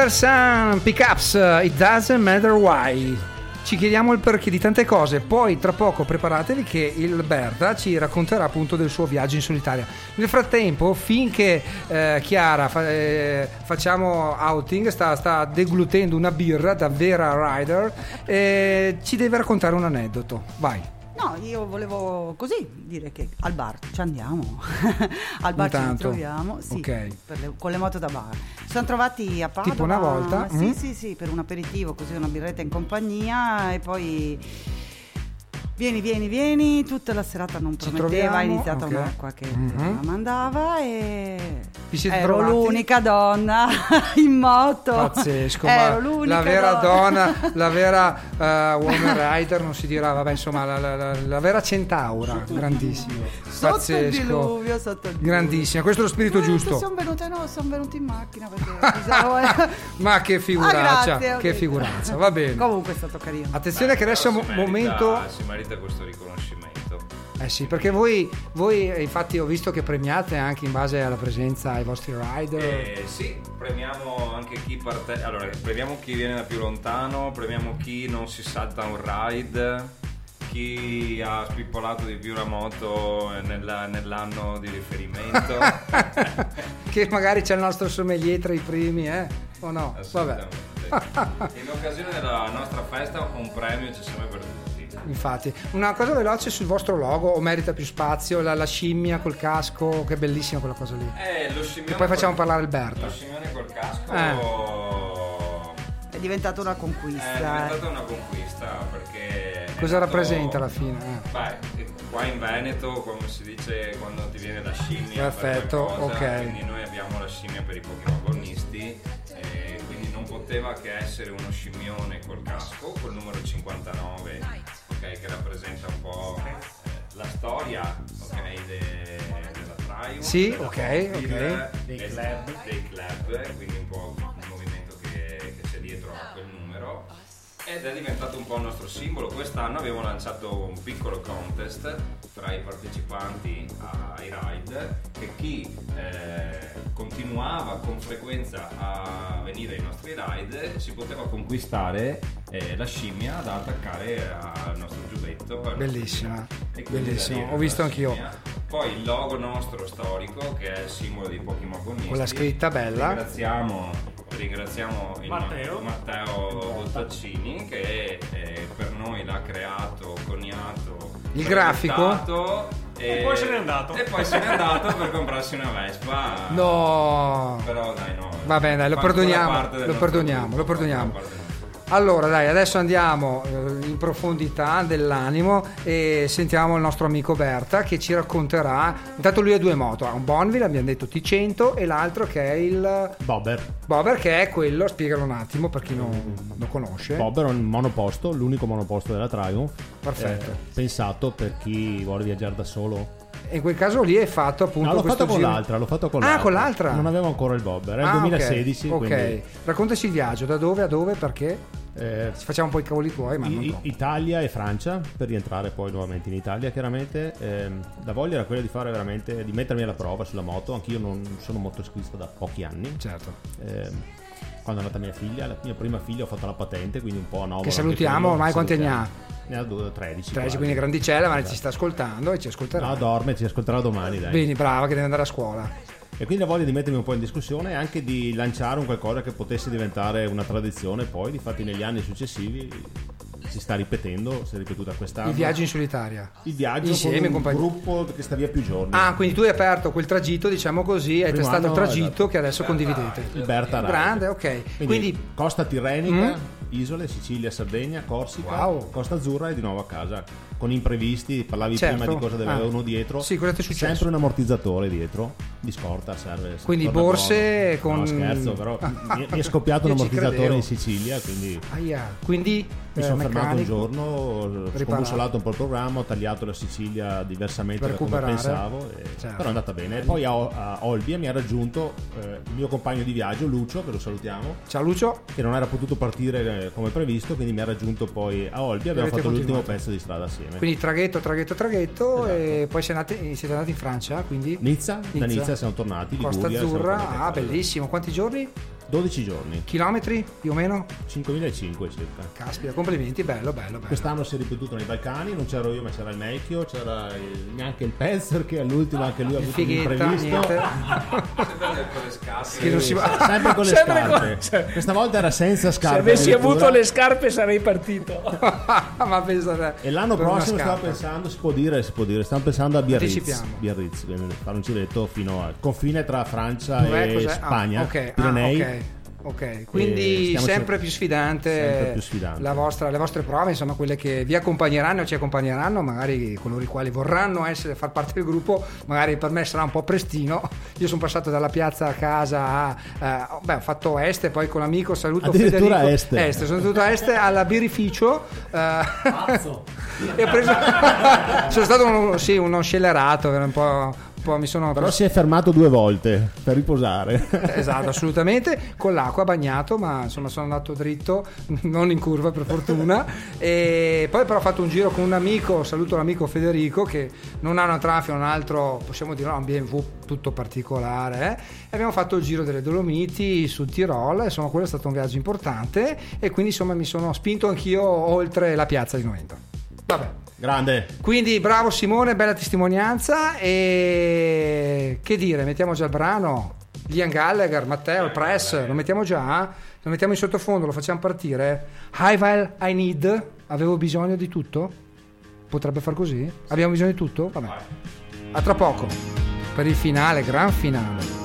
Sun Pickups, it doesn't matter why. Ci chiediamo il perché di tante cose, poi tra poco preparatevi che il Berta ci racconterà appunto del suo viaggio in solitaria. Nel frattempo, finché eh, Chiara fa- eh, facciamo outing, sta, sta deglutendo una birra da Vera Rider, eh, ci deve raccontare un aneddoto. Vai. No, io volevo così dire che al bar ci andiamo, al bar ci Intanto. ritroviamo, sì, Ok. per le- con le moto da bar. Ci siamo trovati a Padova. Tipo una volta? Sì, Mm. sì, sì, per un aperitivo, così una birretta in compagnia e poi vieni, vieni, vieni, tutta la serata non Ci prometteva, è troviamo, iniziata ok. un'acqua che Mhm. la mandava e Vi siete ero trovati? l'unica donna in moto. Pazzesco, ero ma l'unica la vera donna, donna. la vera eh, woman rider non si dirà, vabbè, insomma, la, la- la- la vera centaura, grandissimo, Sotto il pazzesco, diluvio, sotto il diluvio. grandissima, questo è lo spirito giusto. Sono venute, no, sono venuti in macchina perché bisogna- Ma che figuraccia, Ah, grazie, che detto. figuraccia, va bene. Comunque è stato carino. Attenzione che adesso è un merita- momento... Si merita questo riconoscimento. Eh sì, perché voi, voi infatti ho visto che premiate anche in base alla presenza ai vostri rider. Eh, sì, premiamo anche chi parte. Allora, premiamo chi viene da più lontano, premiamo chi non si salta un ride, chi ha spippolato di più la moto nella- nell'anno di riferimento. che magari c'è il nostro sommelier tra i primi, eh? O no? Vabbè. In occasione della nostra festa un premio c'è sempre per tutti. Infatti, una cosa veloce sul vostro logo, o merita più spazio, la, la scimmia col casco, che è bellissima quella cosa lì. Eh, lo scimmione E poi facciamo col- parlare il Berta. Lo scimmione col casco Eh. È diventata una è conquista. eh. diventata una conquista perché... è Cosa nato- rappresenta alla fine? eh? Beh, qua in Veneto, come si dice quando ti viene la scimmia, per Perfetto, qualcosa, ok. quindi noi abbiamo la scimmia per i Pokémon agonisti, e quindi non poteva che essere uno scimmione col casco, col numero 59, ok, che rappresenta un po' eh, la storia ok, de- della Triumph, Sì, della ok, Popil, ok. dei club, dei club, quindi un po' il movimento che, che c'è dietro a quel numero ed è diventato un po' il nostro simbolo. Quest'anno abbiamo lanciato un piccolo contest tra i partecipanti ai ride e chi eh, continuava con frequenza a venire ai nostri ride si poteva conquistare eh, la scimmia da attaccare al nostro giubbetto. Bellissima, e bellissima, ho visto anch'io. Poi il logo nostro storico che è il simbolo dei Pokémon agonisti. Con la scritta bella. Ringraziamo, ringraziamo il Matteo. Matteo Bottaccini che eh, per noi l'ha creato, coniato, Il grafico? progettato E poi se n'è andato. E poi se n'è andato per comprarsi una Vespa. No. Però dai no. Va bene, dai, lo perdoniamo, lo perdoniamo, lo perdoniamo. Allora, dai, adesso andiamo eh, in profondità dell'animo e sentiamo il nostro amico Berta che ci racconterà. Intanto lui ha due moto, ha un Bonville, abbiamo detto T100 e l'altro che è il Bobber. Bobber che è quello, spiegalo un attimo per chi non lo conosce. Bobber è un monoposto, l'unico monoposto della Triumph. Perfetto. eh, pensato per chi vuole viaggiare da solo. In quel caso lì è fatto appunto No, l'ho fatto con giro- l'altra, l'ho fatto con Ah, l'altra. con l'altra? Non avevo ancora il Bobber, è il Ah, ok, 2016. Ok, quindi, raccontaci il viaggio, da dove a dove, perché? eh, Ci facciamo un po' i cavoli tuoi, ma I-. Italia e Francia per rientrare poi nuovamente in Italia chiaramente Ehm, la voglia era quella di fare veramente di mettermi alla prova sulla moto anch'io non sono motoscista da pochi anni Certo. Ehm, quando è nata mia figlia la mia prima figlia ho fatto la patente quindi un po' a novero Che salutiamo, ormai quanti anni salutiamo. ne ha due- 13 13, quasi. quindi grandicella, ma Esatto. ci sta ascoltando e ci ascolterà. no dorme ci ascolterà domani dai Bene, brava che deve andare a scuola. E quindi la voglia di mettermi un po' in discussione e anche di lanciare un qualcosa che potesse diventare una tradizione poi difatti negli anni successivi si sta ripetendo si è ripetuta quest'anno Il viaggio in solitaria. il viaggio Insieme, con un compagni- gruppo che sta via più giorni Ah, quindi tu hai aperto quel tragitto, diciamo così, hai Primo testato il anno, tragitto esatto. che adesso condividete. il Berta Ride. Grande, ok. quindi, Quindi, costa tirrenica Mm. isole Sicilia Sardegna Corsica Wow. Costa Azzurra e di nuovo a casa con imprevisti parlavi Certo. prima di cosa deve Ah. avere uno dietro Sì, cosa ti è successo? sempre un ammortizzatore dietro di scorta serve Quindi borse con- no scherzo però mi, mi è scoppiato un ammortizzatore in Sicilia quindi aia, quindi mi eh, sono fermato un giorno, ho Riparato. scombussolato un po' il programma, ho tagliato la Sicilia diversamente da come pensavo, e- Certo. però è andata bene. Poi a, a Olbia mi ha raggiunto eh, il mio compagno di viaggio, Lucio, che lo salutiamo, Ciao Lucio. che non era potuto partire eh, come previsto, quindi mi ha raggiunto poi a Olbia, abbiamo fatto l'ultimo continuato. pezzo di strada assieme. Quindi traghetto, traghetto, traghetto Esatto. e poi siete andati, siete andati in Francia, quindi Nizza, da Nizza siamo tornati, Costa Liguria, Azzurra, ah bellissimo, quanti giorni? 12 giorni. Chilometri più o meno? 5.500 circa. Caspita, complimenti, bello, bello, bello. Quest'anno si è ripetuto nei Balcani, non c'ero io ma c'era il Mecchio, c'era il- neanche il Pelzer che all'ultimo anche lui ha avuto un Fighetta, imprevisto. niente. Che non si va- Sempre con le Sempre scarpe. con- Questa volta era senza Se scarpe. avessi addirittura. avuto le scarpe sarei partito. Ma pensa te. E l'anno prossimo scarpa. pensando, si può dire, si può dire, stiamo pensando a Biarritz. Biarritz, fare un giretto fino al confine tra Francia Dov'è? e Cos'è? Ah, Spagna, ah, Pirenei. Ok. Quindi sempre cer- più sfidante, sempre più sfidante. La vostra- le vostre prove, insomma, quelle che vi accompagneranno, ci accompagneranno, magari coloro i quali vorranno essere, far parte del gruppo, magari per me sarà un po' prestino. Io sono passato dalla piazza a casa a, eh, beh, ho fatto Este, poi con l'amico saluto Addirittura Federico. Este. sono andato a Este alla birrificio. eh, e ho preso, sono stato uno, sì, uno scellerato, era un po', po' mi sono Però si è fermato due volte per riposare. Esatto, assolutamente, con l'acqua bagnato, ma insomma sono andato dritto, non in curva per fortuna. E poi però ho fatto un giro con un amico, saluto l'amico Federico che non ha una traffica, un altro, possiamo dire, un BMW tutto particolare. eh. E abbiamo fatto il giro delle Dolomiti sul Tirol, insomma quello è stato un viaggio importante e quindi insomma mi sono spinto anch'io oltre la piazza di Novento. Vabbè. Grande. Quindi bravo Simone, bella testimonianza e che dire, mettiamo già il brano. Liam Gallagher, Matteo, il press, lo mettiamo già? Lo mettiamo in sottofondo, lo facciamo partire? High Val I Need, avevo bisogno di tutto? Potrebbe far così? Abbiamo bisogno di tutto? Vabbè. A tra poco, per il finale, gran finale.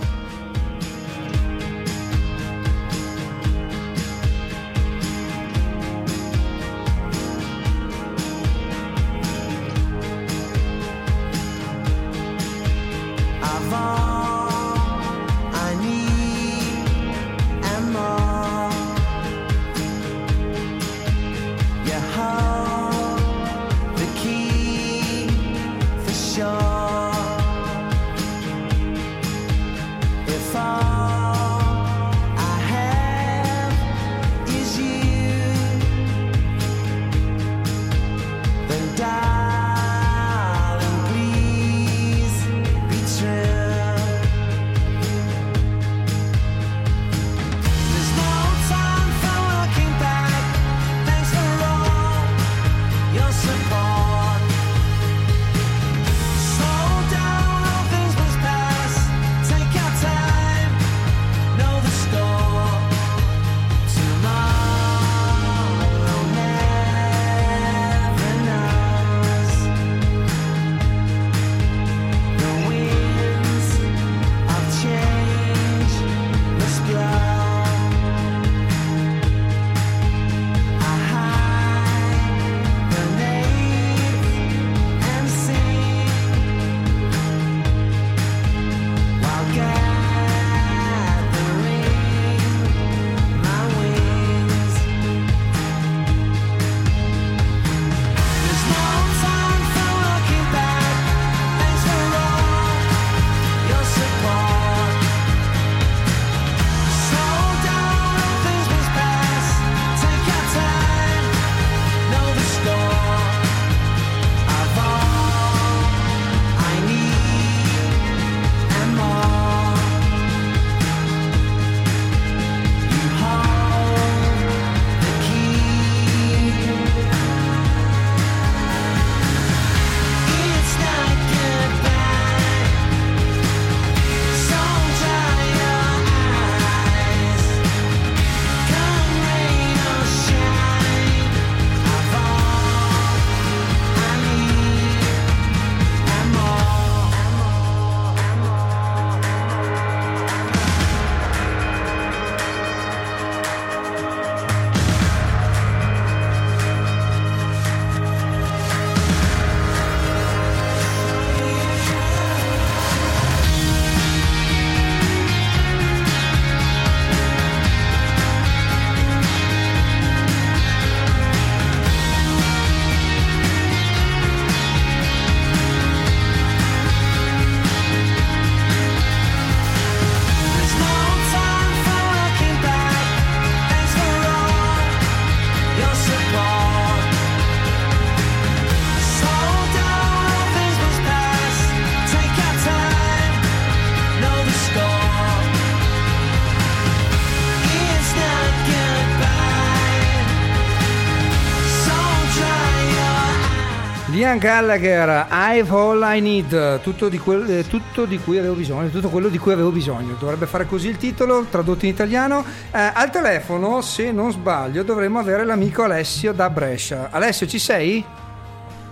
Liam Gallagher, I've All I Need, tutto di, quel- eh, tutto di cui avevo bisogno, tutto quello di cui avevo bisogno. Dovrebbe fare così il titolo, tradotto in italiano. Eh, al telefono, se non sbaglio, dovremmo avere l'amico Alessio da Brescia. Alessio, ci sei?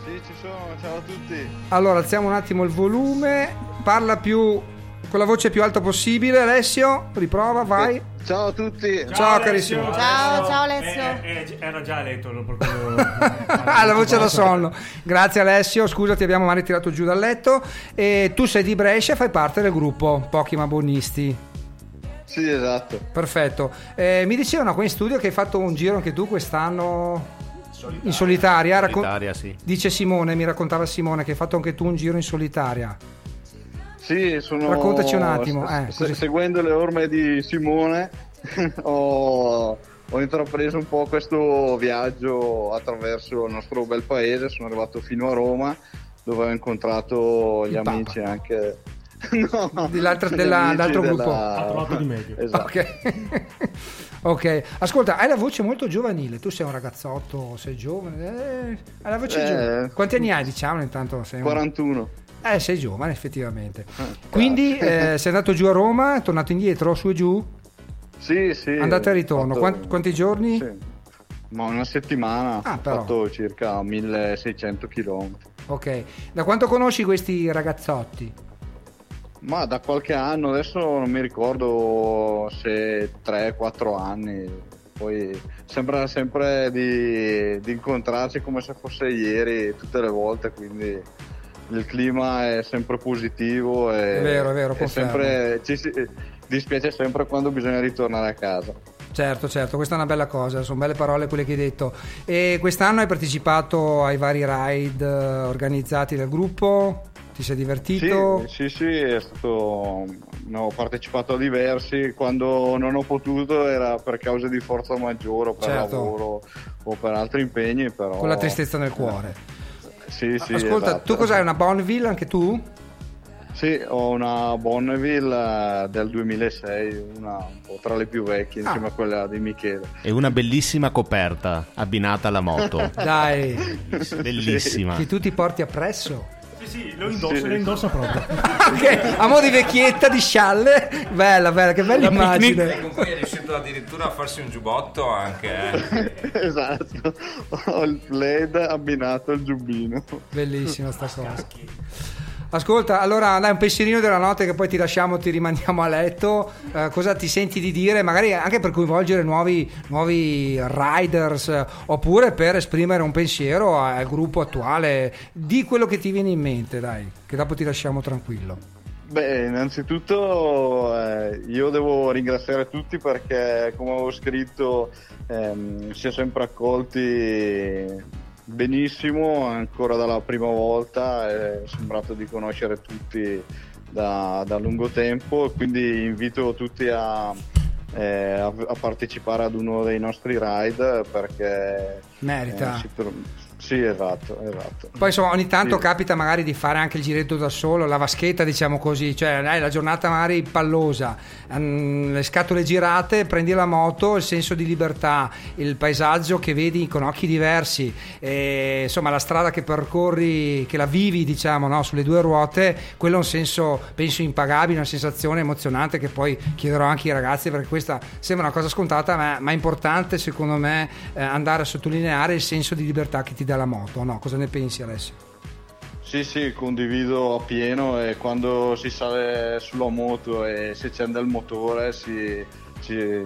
Sì, ci sono, ciao a tutti. Allora, alziamo un attimo il volume, parla più con la voce più alta possibile. Alessio, riprova, vai. Ciao a tutti. Ciao, carissimo. Ciao, ciao, Alessio. Eh, eh, era già eletto lo proprio. Ah, la voce da sonno. Grazie Alessio, scusa ti abbiamo mai tirato giù dal letto. E tu sei di Brescia e fai parte del gruppo Pochi ma Bonisti. Sì, esatto. Perfetto. Eh, mi dicevano qua in studio che hai fatto un giro anche tu quest'anno in solitaria. Raccon- Solitaria, sì. Dice Simone, mi raccontava Simone che hai fatto anche tu un giro in solitaria. Sì, sono... Raccontaci un attimo, eh, se- così. seguendo le orme di Simone ho, ho intrapreso un po' questo viaggio attraverso il nostro bel paese. Sono arrivato fino a Roma dove ho incontrato gli Il Papa. amici anche... No, Dell'altro- della- dell'altro della- gruppo. Ha trovato di meglio. Esatto. Ok. ok, ascolta, hai la voce molto giovanile. Tu sei un ragazzotto, sei giovane. eh, hai la voce Eh, giovane. Quanti anni hai, diciamo? Intanto sei un- 41. Eh, sei giovane, effettivamente. Quindi eh, sei andato giù a Roma, è tornato indietro, su e giù? Sì, sì. Andata e ritorno. fatto- Quanti, quanti giorni? Sì. Ma una settimana Ah, ho fatto circa 1600 km. Ok. Da quanto conosci questi ragazzotti? Ma da qualche anno, adesso non mi ricordo se 3-4 anni. Poi sembra sempre di, di incontrarci come se fosse ieri tutte le volte, quindi il clima è sempre positivo e È vero, è vero, confermo. sempre, ci si, dispiace sempre quando bisogna ritornare a casa. Certo, certo, questa è una bella cosa, sono belle parole quelle che hai detto. E quest'anno hai partecipato ai vari ride eh, organizzati dal gruppo? Ti sei divertito? Sì, sì, sì, è stato, ne ho partecipato a diversi, quando non ho potuto era per cause di forza maggiore, o per Certo. lavoro o per altri impegni, però... Con la tristezza nel cuore. Sì, sì, Ascolta, esatto. tu cos'hai? Una Bonneville anche tu? Sì, ho una Bonneville eh, del 2006, una un po' tra le più vecchie, insieme a quella di Michele. E una bellissima coperta abbinata alla moto. Dai, Bellissima. che tu ti porti appresso. Sì, sì, lo indossa, Sì. lo indossa proprio. ok, a mo' di vecchietta, di scialle. Bella, bella, che bella immagine. E con poi è riuscito addirittura a farsi un giubbotto anche. eh. esatto, ho il LED abbinato al giubbino. Bellissima sta cosa. Ascolta, allora dai un pensierino della notte che poi ti lasciamo, ti rimandiamo a letto. Eh, cosa ti senti di dire? Magari anche per coinvolgere nuovi, nuovi riders eh, oppure per esprimere un pensiero al gruppo attuale di quello che ti viene in mente, dai, che dopo ti lasciamo tranquillo. Beh, innanzitutto eh, io devo ringraziare tutti perché, come avevo scritto, ehm, si è sempre accolti benissimo, ancora dalla prima volta, è sembrato di conoscere tutti da, da lungo tempo, quindi invito tutti a, eh, a- a partecipare ad uno dei nostri ride perché... Merita. eh, sì, esatto, esatto. Poi insomma ogni tanto Sì. capita magari di fare anche il giretto da solo, la vaschetta diciamo così, cioè dai, la giornata magari pallosa, mm, le scatole girate, prendi la moto, il senso di libertà, il paesaggio che vedi con occhi diversi, e, insomma la strada che percorri, che la vivi diciamo no, sulle due ruote, quello è un senso penso impagabile, una sensazione emozionante che poi chiederò anche ai ragazzi perché questa sembra una cosa scontata ma, ma è importante secondo me eh, andare a sottolineare il senso di libertà che ti dà la moto, no? Cosa ne pensi Alessio? Sì, sì, condivido appieno e quando si sale sulla moto e si accende il motore si, si,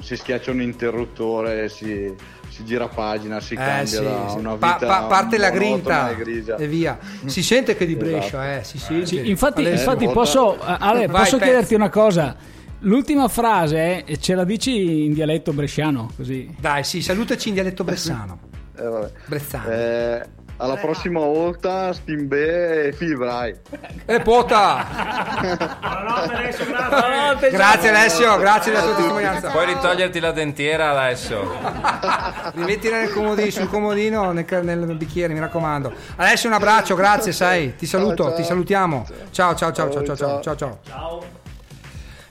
si schiaccia un interruttore, si, si gira pagina, si Eh, cambia sì, da sì. una Pa- vita pa- parte la grinta e via. Si sente che è di Brescia, Esatto. eh, si sente. Sì, infatti, Alessio. infatti posso, eh, Ale, Vai, posso chiederti una cosa? L'ultima frase eh, ce la dici in dialetto bresciano, così. Dai, sì, salutaci in dialetto bressano. Eh, vabbè. Brezzano. Eh, alla prossima volta stimbe e fibrai. E pota! Buonanotte Alessio, grazie. Grazie Alessio, grazie della tua testimonianza. Puoi ritoglierti la dentiera adesso. Rimettila nel comodino, sul comodino, nel, nel bicchiere, mi raccomando. Alessio un abbraccio, grazie, sai. Ti saluto, Ciao, ciao. ti salutiamo. Ciao, ciao, ciao, ciao, ciao, ciao, ciao. ciao.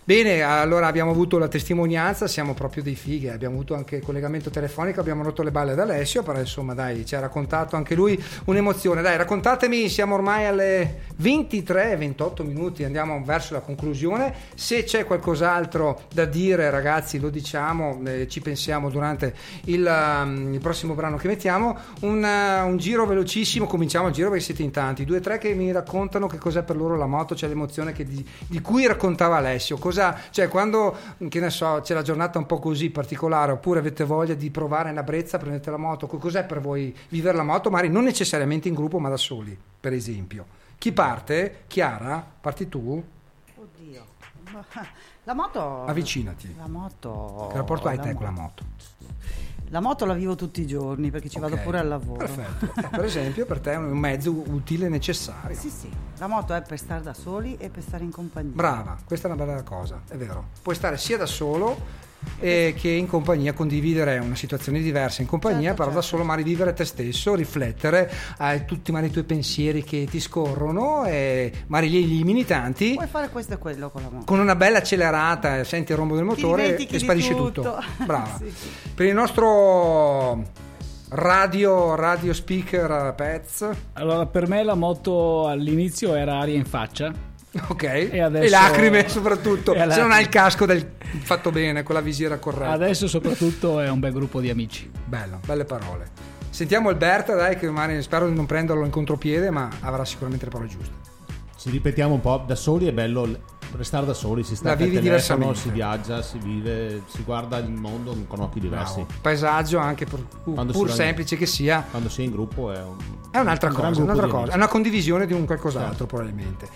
Bene, allora abbiamo avuto la testimonianza, siamo proprio dei fighi, abbiamo avuto anche il collegamento telefonico, abbiamo rotto le balle ad Alessio, però insomma dai, ci ha raccontato anche lui un'emozione. Dai, raccontatemi, siamo ormai alle 23-28 minuti, andiamo verso la conclusione. Se c'è qualcos'altro da dire, ragazzi, lo diciamo, eh, ci pensiamo durante il, um, il prossimo brano che mettiamo. Un, uh, un giro velocissimo, cominciamo il giro perché siete in tanti. Due o tre che mi raccontano che cos'è per loro la moto, c'è l'emozione che di, di cui raccontava Alessio. Cosa, cioè, quando che ne so, c'è la giornata un po' così particolare, oppure avete voglia di provare in Abrezza, prendete la moto, co- cos'è per voi vivere la moto? Magari non necessariamente in gruppo, ma da soli, per esempio. Chi parte? Chiara? Parti tu? Oddio. La moto. Avvicinati. La moto. Che rapporto hai te mo- con la moto? La moto la vivo tutti i giorni perché ci vado Ok, pure al lavoro. Perfetto. Per esempio, per te è un mezzo utile e necessario. Sì, sì. La moto è per stare da soli e per stare in compagnia. Brava, questa è una bella cosa, è vero. Puoi stare sia da solo eh, che in compagnia, condividere una situazione diversa in compagnia, Certo, però da certo. solo magari vivere te stesso, riflettere, hai tutti i tuoi pensieri che ti scorrono e magari li elimini tanti. Puoi fare questo e quello con la moto. Con una bella accelerata, senti il rombo del motore e sparisce tutto. tutto. Brava. Sì, sì. Per il nostro radio, radio speaker Pets, Allora, per me la moto all'inizio era aria in faccia. Ok, E adesso- e lacrime soprattutto, E se non hai il casco del fatto bene, con la visiera corretta. Adesso soprattutto è un bel gruppo di amici. Bello, belle parole. Sentiamo Alberta, dai, che magari spero di non prenderlo in contropiede, ma avrà sicuramente le parole giuste. Ci ripetiamo un po', da soli è bello restare da soli, si sta La vivi telefono, diversamente. si viaggia, si vive, si guarda il mondo con occhi diversi. Bravo. Paesaggio anche pur, pur- si semplice che sia, Quando sei in gruppo è un, è un'altra un cosa, un'altra cosa, è una condivisione di un qualcos'altro probabilmente.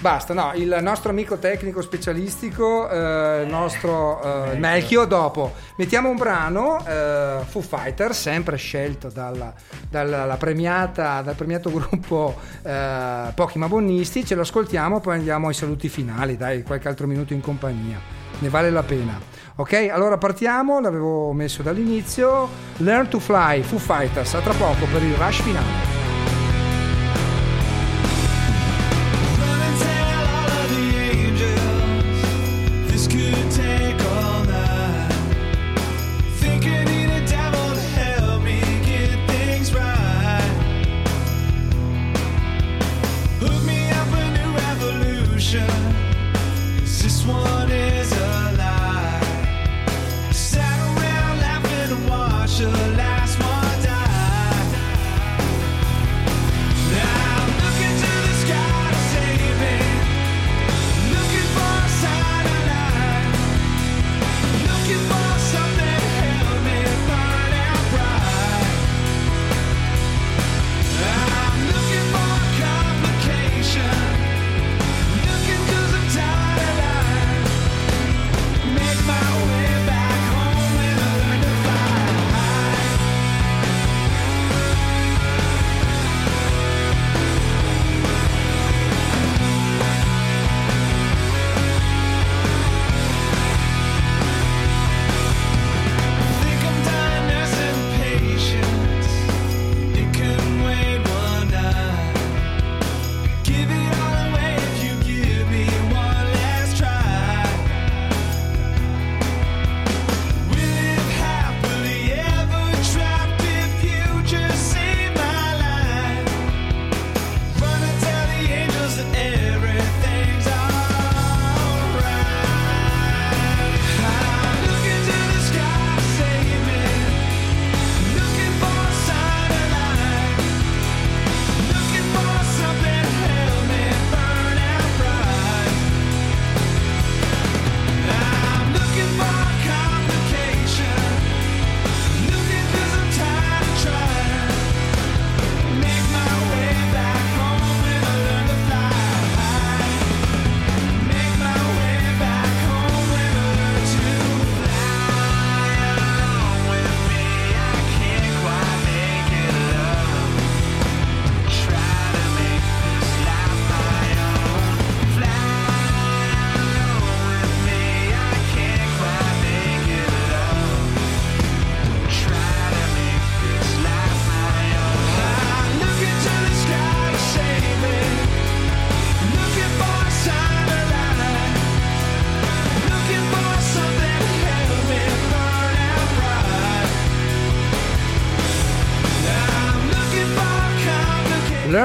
Basta, no, il nostro amico tecnico specialistico, eh, il nostro eh, Melchio, dopo mettiamo un brano, eh, Foo Fighter, sempre scelto dalla, dalla premiata, dal premiato gruppo eh, Pochi Mabonnisti, ce lo ascoltiamo, poi andiamo ai saluti finali, dai, qualche altro minuto in compagnia, ne vale la pena. Ok, allora partiamo, l'avevo messo dall'inizio, Learn to Fly, Foo Fighters, a tra poco per il rush finale.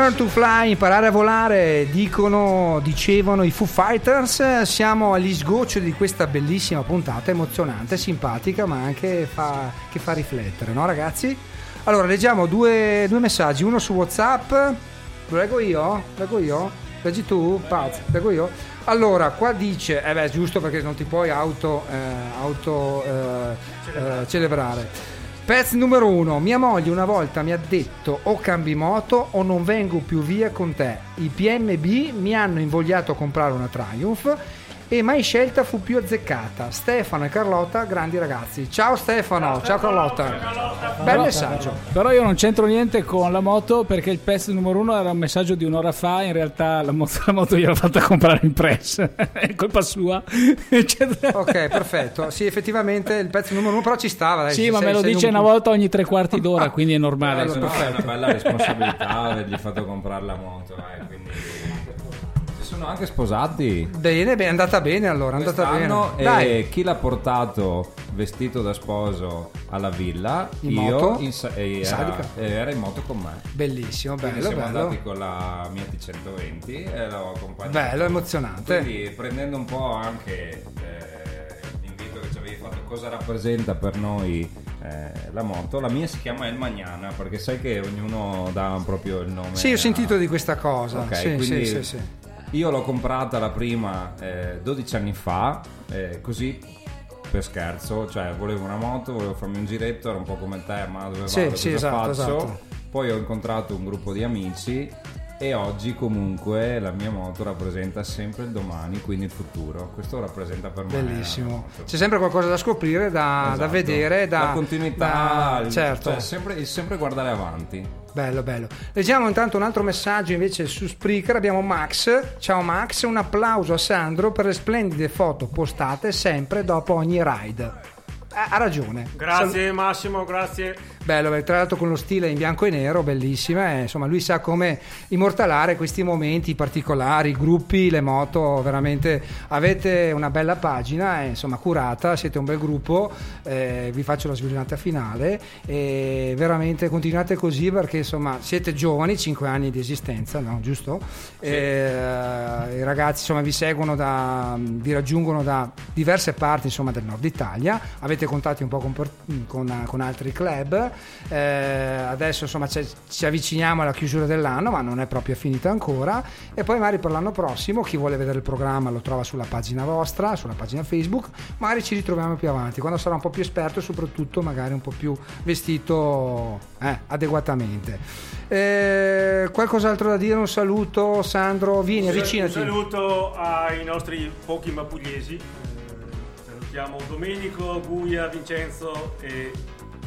Learn to fly, imparare a volare, dicono, dicevano i Foo Fighters. Siamo agli sgoccioli di questa bellissima puntata, emozionante, simpatica, ma anche fa- che fa riflettere, no ragazzi? Allora, leggiamo due, due messaggi, uno su WhatsApp. Lo leggo io? Leggo io? Leggi tu? Paz, leggo io? Allora, qua dice, eh beh, giusto perché non ti puoi auto, eh, auto eh, eh, celebrare. Pezzo numero uno, mia moglie una volta mi ha detto o cambi moto o non vengo più via con te. I PMB mi hanno invogliato a comprare una Triumph e mai scelta fu più azzeccata. Stefano e Carlotta, grandi ragazzi. Ciao Stefano, ciao, Carlotta. Bel messaggio. Però io non c'entro niente con la moto perché il pezzo numero uno era un messaggio di un'ora fa. In realtà la moto, la moto gliel'ho fatta comprare in press, è colpa sua. Ok, perfetto. Sì, effettivamente il pezzo numero uno, però ci stava. Dai, Sì, sei- ma me lo sei dice un- una volta ogni tre quarti d'ora, quindi è normale. Se no è una bella responsabilità avergli fatto comprare la moto, eh, quindi... Sono anche sposati. Bene, beh, è andata bene allora, è andata bene. Quest'anno, Dai. e chi l'ha portato vestito da sposo alla villa? In io moto? in era, e era in moto con me. Bellissimo, Quindi bello, siamo bello. andati con la mia T120 e l'ho accompagnata. Bello, emozionante. Quindi prendendo un po' anche eh, l'invito che ci avevi fatto, cosa rappresenta per noi eh, la moto? La mia si chiama El Magnana perché sai che ognuno dà proprio il nome. Sì, ho a- sentito di questa cosa. Ok, sì, quindi sì, sì, sì. Io l'ho comprata la prima eh, 12 anni fa, eh, così per scherzo, cioè volevo una moto, volevo farmi un giretto, era un po' come te, ma dove Sì, vado, sì, esatto, faccio? esatto. Poi ho incontrato un gruppo di amici e oggi comunque la mia moto rappresenta sempre il domani, quindi il futuro. Questo rappresenta per me Bellissimo. C'è sempre qualcosa da scoprire, da, da Esatto. vedere, da la continuità, da- il- certo. cioè, sempre, sempre guardare avanti. Bello, bello. Leggiamo intanto un altro messaggio invece su Spreaker. Abbiamo Max. Ciao Max, un applauso a Sandro per le splendide foto postate sempre dopo ogni ride. Ha, ha ragione. Grazie Massimo, grazie. Bello, bello, tra l'altro con lo stile in bianco e nero, bellissima. e, insomma, lui sa come immortalare questi momenti particolari, i gruppi, le moto. Veramente avete una bella pagina, eh, insomma, curata. Siete un bel gruppo. eh, vi faccio la sviolinata finale. E veramente continuate così perché insomma siete giovani, 5 anni di esistenza, no? Giusto? Eh, I ragazzi insomma vi seguono da, vi raggiungono da diverse parti insomma del nord Italia. Avete contatti un po' con, con- con altri club. Eh, adesso insomma ci avviciniamo alla chiusura dell'anno, ma non è proprio finita ancora. E poi magari per l'anno prossimo chi vuole vedere il programma lo trova sulla pagina vostra, sulla pagina Facebook. Magari ci ritroviamo più avanti, quando sarà un po' più esperto e soprattutto magari un po' più vestito eh, adeguatamente. Eh, qualcos'altro da dire? Un saluto, Sandro. Vieni, Un avvicinati. saluto ai nostri pochi mapugliesi. Eh, salutiamo Domenico, Guia, Vincenzo e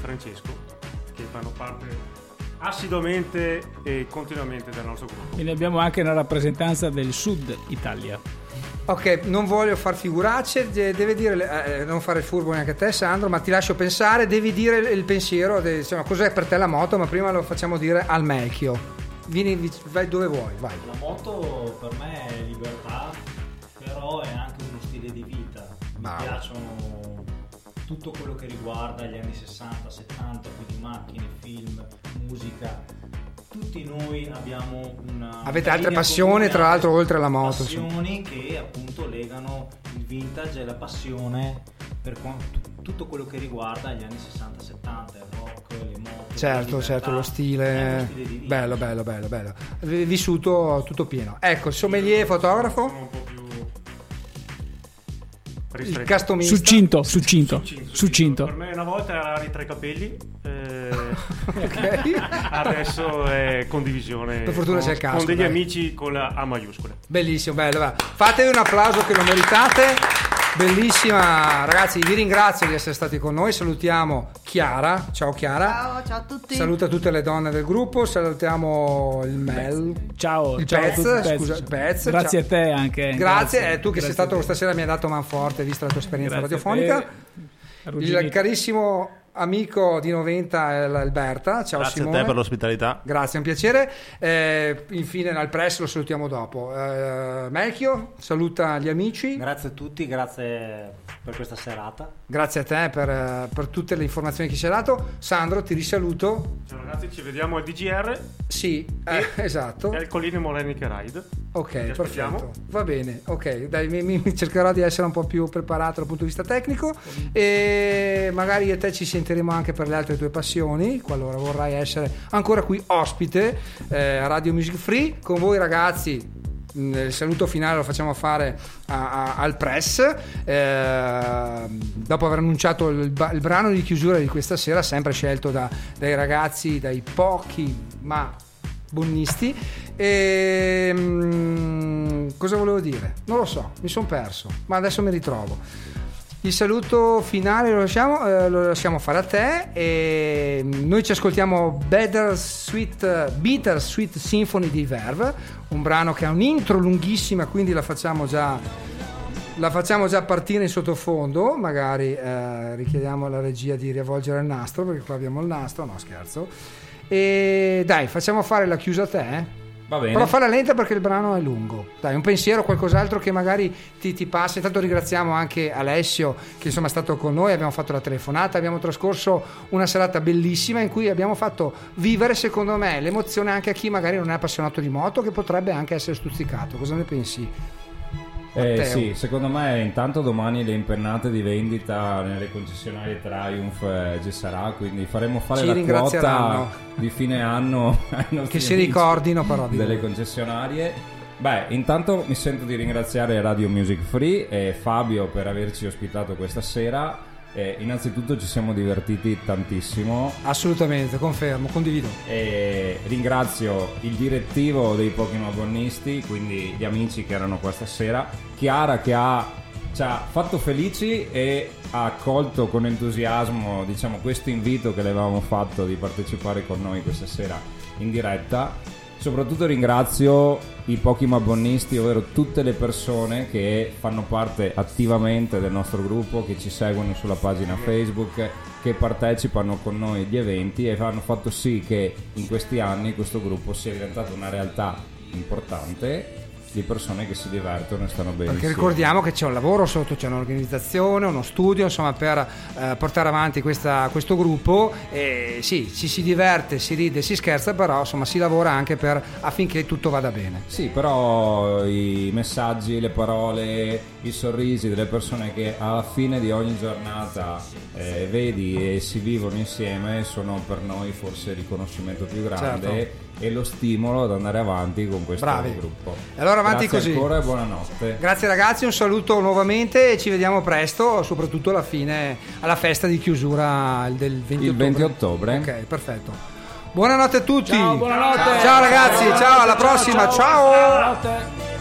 Francesco che fanno parte assiduamente e continuamente del nostro gruppo. Quindi abbiamo anche una rappresentanza del sud Italia. Ok, non voglio far figuracce, de- deve dire, eh, non fare il furbo neanche a te Sandro, ma ti lascio pensare, devi dire il, pensiero, de- insomma, cos'è per te la moto, ma prima lo facciamo dire al Melchio. Vieni, vai dove vuoi, vai. La moto per me è libertà, però è anche uno stile di vita. Mi Bravo. piacciono tutto quello che riguarda gli anni 60, 70, quindi macchine, film, musica. Tutti noi abbiamo una Avete una altre passioni, tra l'altro, oltre alla moto. Passioni che appunto legano il vintage e la passione per tutto quello che riguarda gli anni 60, 70, il rock, le moto. Certo, libertà. certo, lo stile, stile di vita. bello, bello, bello, bello. Vissuto tutto pieno. Ecco, sommelier fotografo, il customista. Succinto, succinto, succinto. Per me una volta era Ari tre capelli, eh, Ok. adesso è condivisione Per fortuna con, c'è il casco, con degli dai. amici con la A maiuscola. Bellissimo, bello. va. Fatevi un applauso che lo meritate. Bellissima, ragazzi, vi ringrazio di essere stati con noi. Salutiamo Chiara. Ciao Chiara. Ciao, ciao a tutti. Saluta tutte le donne del gruppo. Salutiamo il Mel. Ciao, il ciao a Pez, tutti, Pez. scusa, Pez. Grazie ciao. a te anche. Grazie, eh, tu che Grazie sei stato a stasera mi hai dato man forte, vista la tua esperienza Grazie a radiofonica. Il carissimo amico di 90 è l'Alberta. Ciao Grazie Simone. a te per l'ospitalità. Grazie, è un piacere. Eh, infine al press lo salutiamo dopo. Eh, Melchio, saluta gli amici. Grazie a tutti, grazie per questa serata. Grazie a te per, eh, per tutte le informazioni che ci hai dato. Sandro, ti risaluto. Ciao ragazzi, ci vediamo al DGR. Sì, eh, esatto. E al Colline Morenica Ride. Ok, perfetto. Va bene, ok. Dai, mi, mi- cercherò di essere un po' più preparato dal punto di vista tecnico e magari io e te ci sentiremo anche per le altre tue passioni, qualora vorrai essere ancora qui ospite eh, a Radio Music Free. Con voi ragazzi il saluto finale lo facciamo fare a- a- al press. Eh, dopo aver annunciato il, il brano di chiusura di questa sera sempre scelto da- dai ragazzi dai pochi ma bonnisti. E mm, cosa volevo dire? Non lo so mi sono perso ma adesso mi ritrovo il saluto finale lo lasciamo, eh, lo lasciamo fare a te e noi ci ascoltiamo Better Sweet, Bitter Sweet Symphony di Verve, un brano che ha un'intro lunghissima, quindi la facciamo già, la facciamo già partire in sottofondo, magari eh, richiediamo alla regia di riavvolgere il nastro, perché qua abbiamo il nastro, no scherzo. E dai, facciamo fare la chiusa a te. eh? Va bene. Però falla lenta perché il brano è lungo. Dai, un pensiero, qualcos'altro che magari ti, ti passa. Intanto ringraziamo anche Alessio che insomma è stato con noi, abbiamo fatto la telefonata, abbiamo trascorso una serata bellissima in cui abbiamo fatto vivere secondo me l'emozione anche a chi magari non è appassionato di moto che potrebbe anche essere stuzzicato. Cosa ne pensi? Eh, sì, secondo me intanto domani le impennate di vendita nelle concessionarie Triumph eh, ci sarà, quindi faremo fare Ci la quota di fine anno Che si ricordino però di delle noi. concessionarie. Beh, intanto mi sento di ringraziare Radio Music Free e Fabio per averci ospitato questa sera. Eh, innanzitutto ci siamo divertiti tantissimo Assolutamente, confermo, condivido. e ringrazio il direttivo dei Pokémon Bonnisti, quindi gli amici che erano qua stasera, Chiara che ha, ci ha fatto felici e ha accolto con entusiasmo diciamo, questo invito che le avevamo fatto di partecipare con noi questa sera in diretta. Soprattutto ringrazio i Pokémon Bonnisti, ovvero tutte le persone che fanno parte attivamente del nostro gruppo, che ci seguono sulla pagina Facebook, che partecipano con noi agli eventi e hanno fatto sì che in questi anni questo gruppo sia diventato una realtà importante di persone che si divertono e stanno bene. Perché insieme. ricordiamo che c'è un lavoro sotto, c'è un'organizzazione, uno studio, insomma, per eh, portare avanti questa- questo gruppo. E sì, ci si diverte, si ride, si scherza, però insomma si lavora anche per, affinché tutto vada bene. Sì, però i messaggi, le parole, i sorrisi delle persone che alla fine di ogni giornata eh, vedi e si vivono insieme sono per noi forse il riconoscimento più grande Certo. E lo stimolo ad andare avanti con questo Bravi. gruppo. E allora avanti Grazie così. ancora e buonanotte. Grazie ragazzi, un saluto nuovamente e ci vediamo presto, soprattutto alla fine, alla festa di chiusura del 20 Il 20 ottobre. ottobre. Ok, perfetto. Buonanotte a tutti. Ciao, buonanotte. Ciao ragazzi, ciao, alla prossima. ciao. Buonanotte.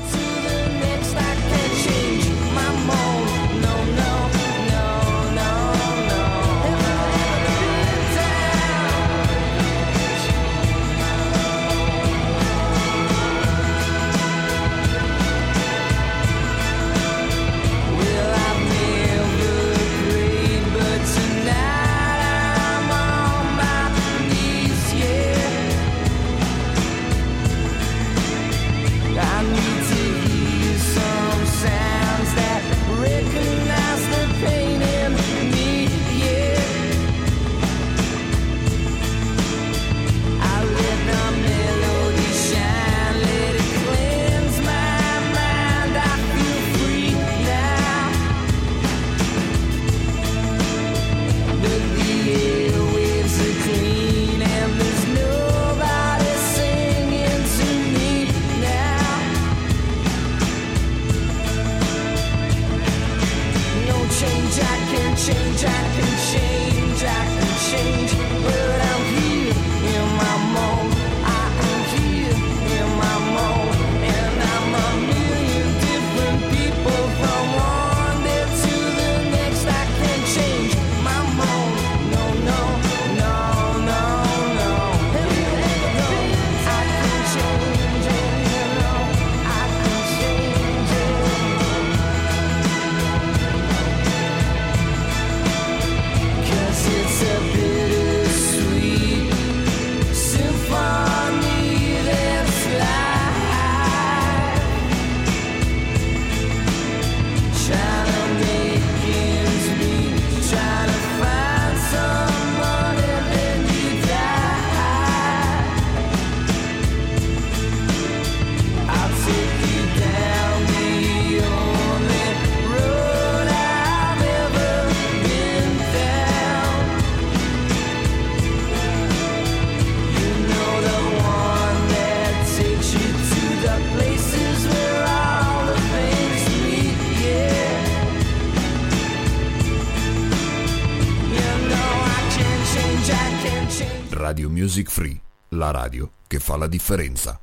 La radio che fa la differenza.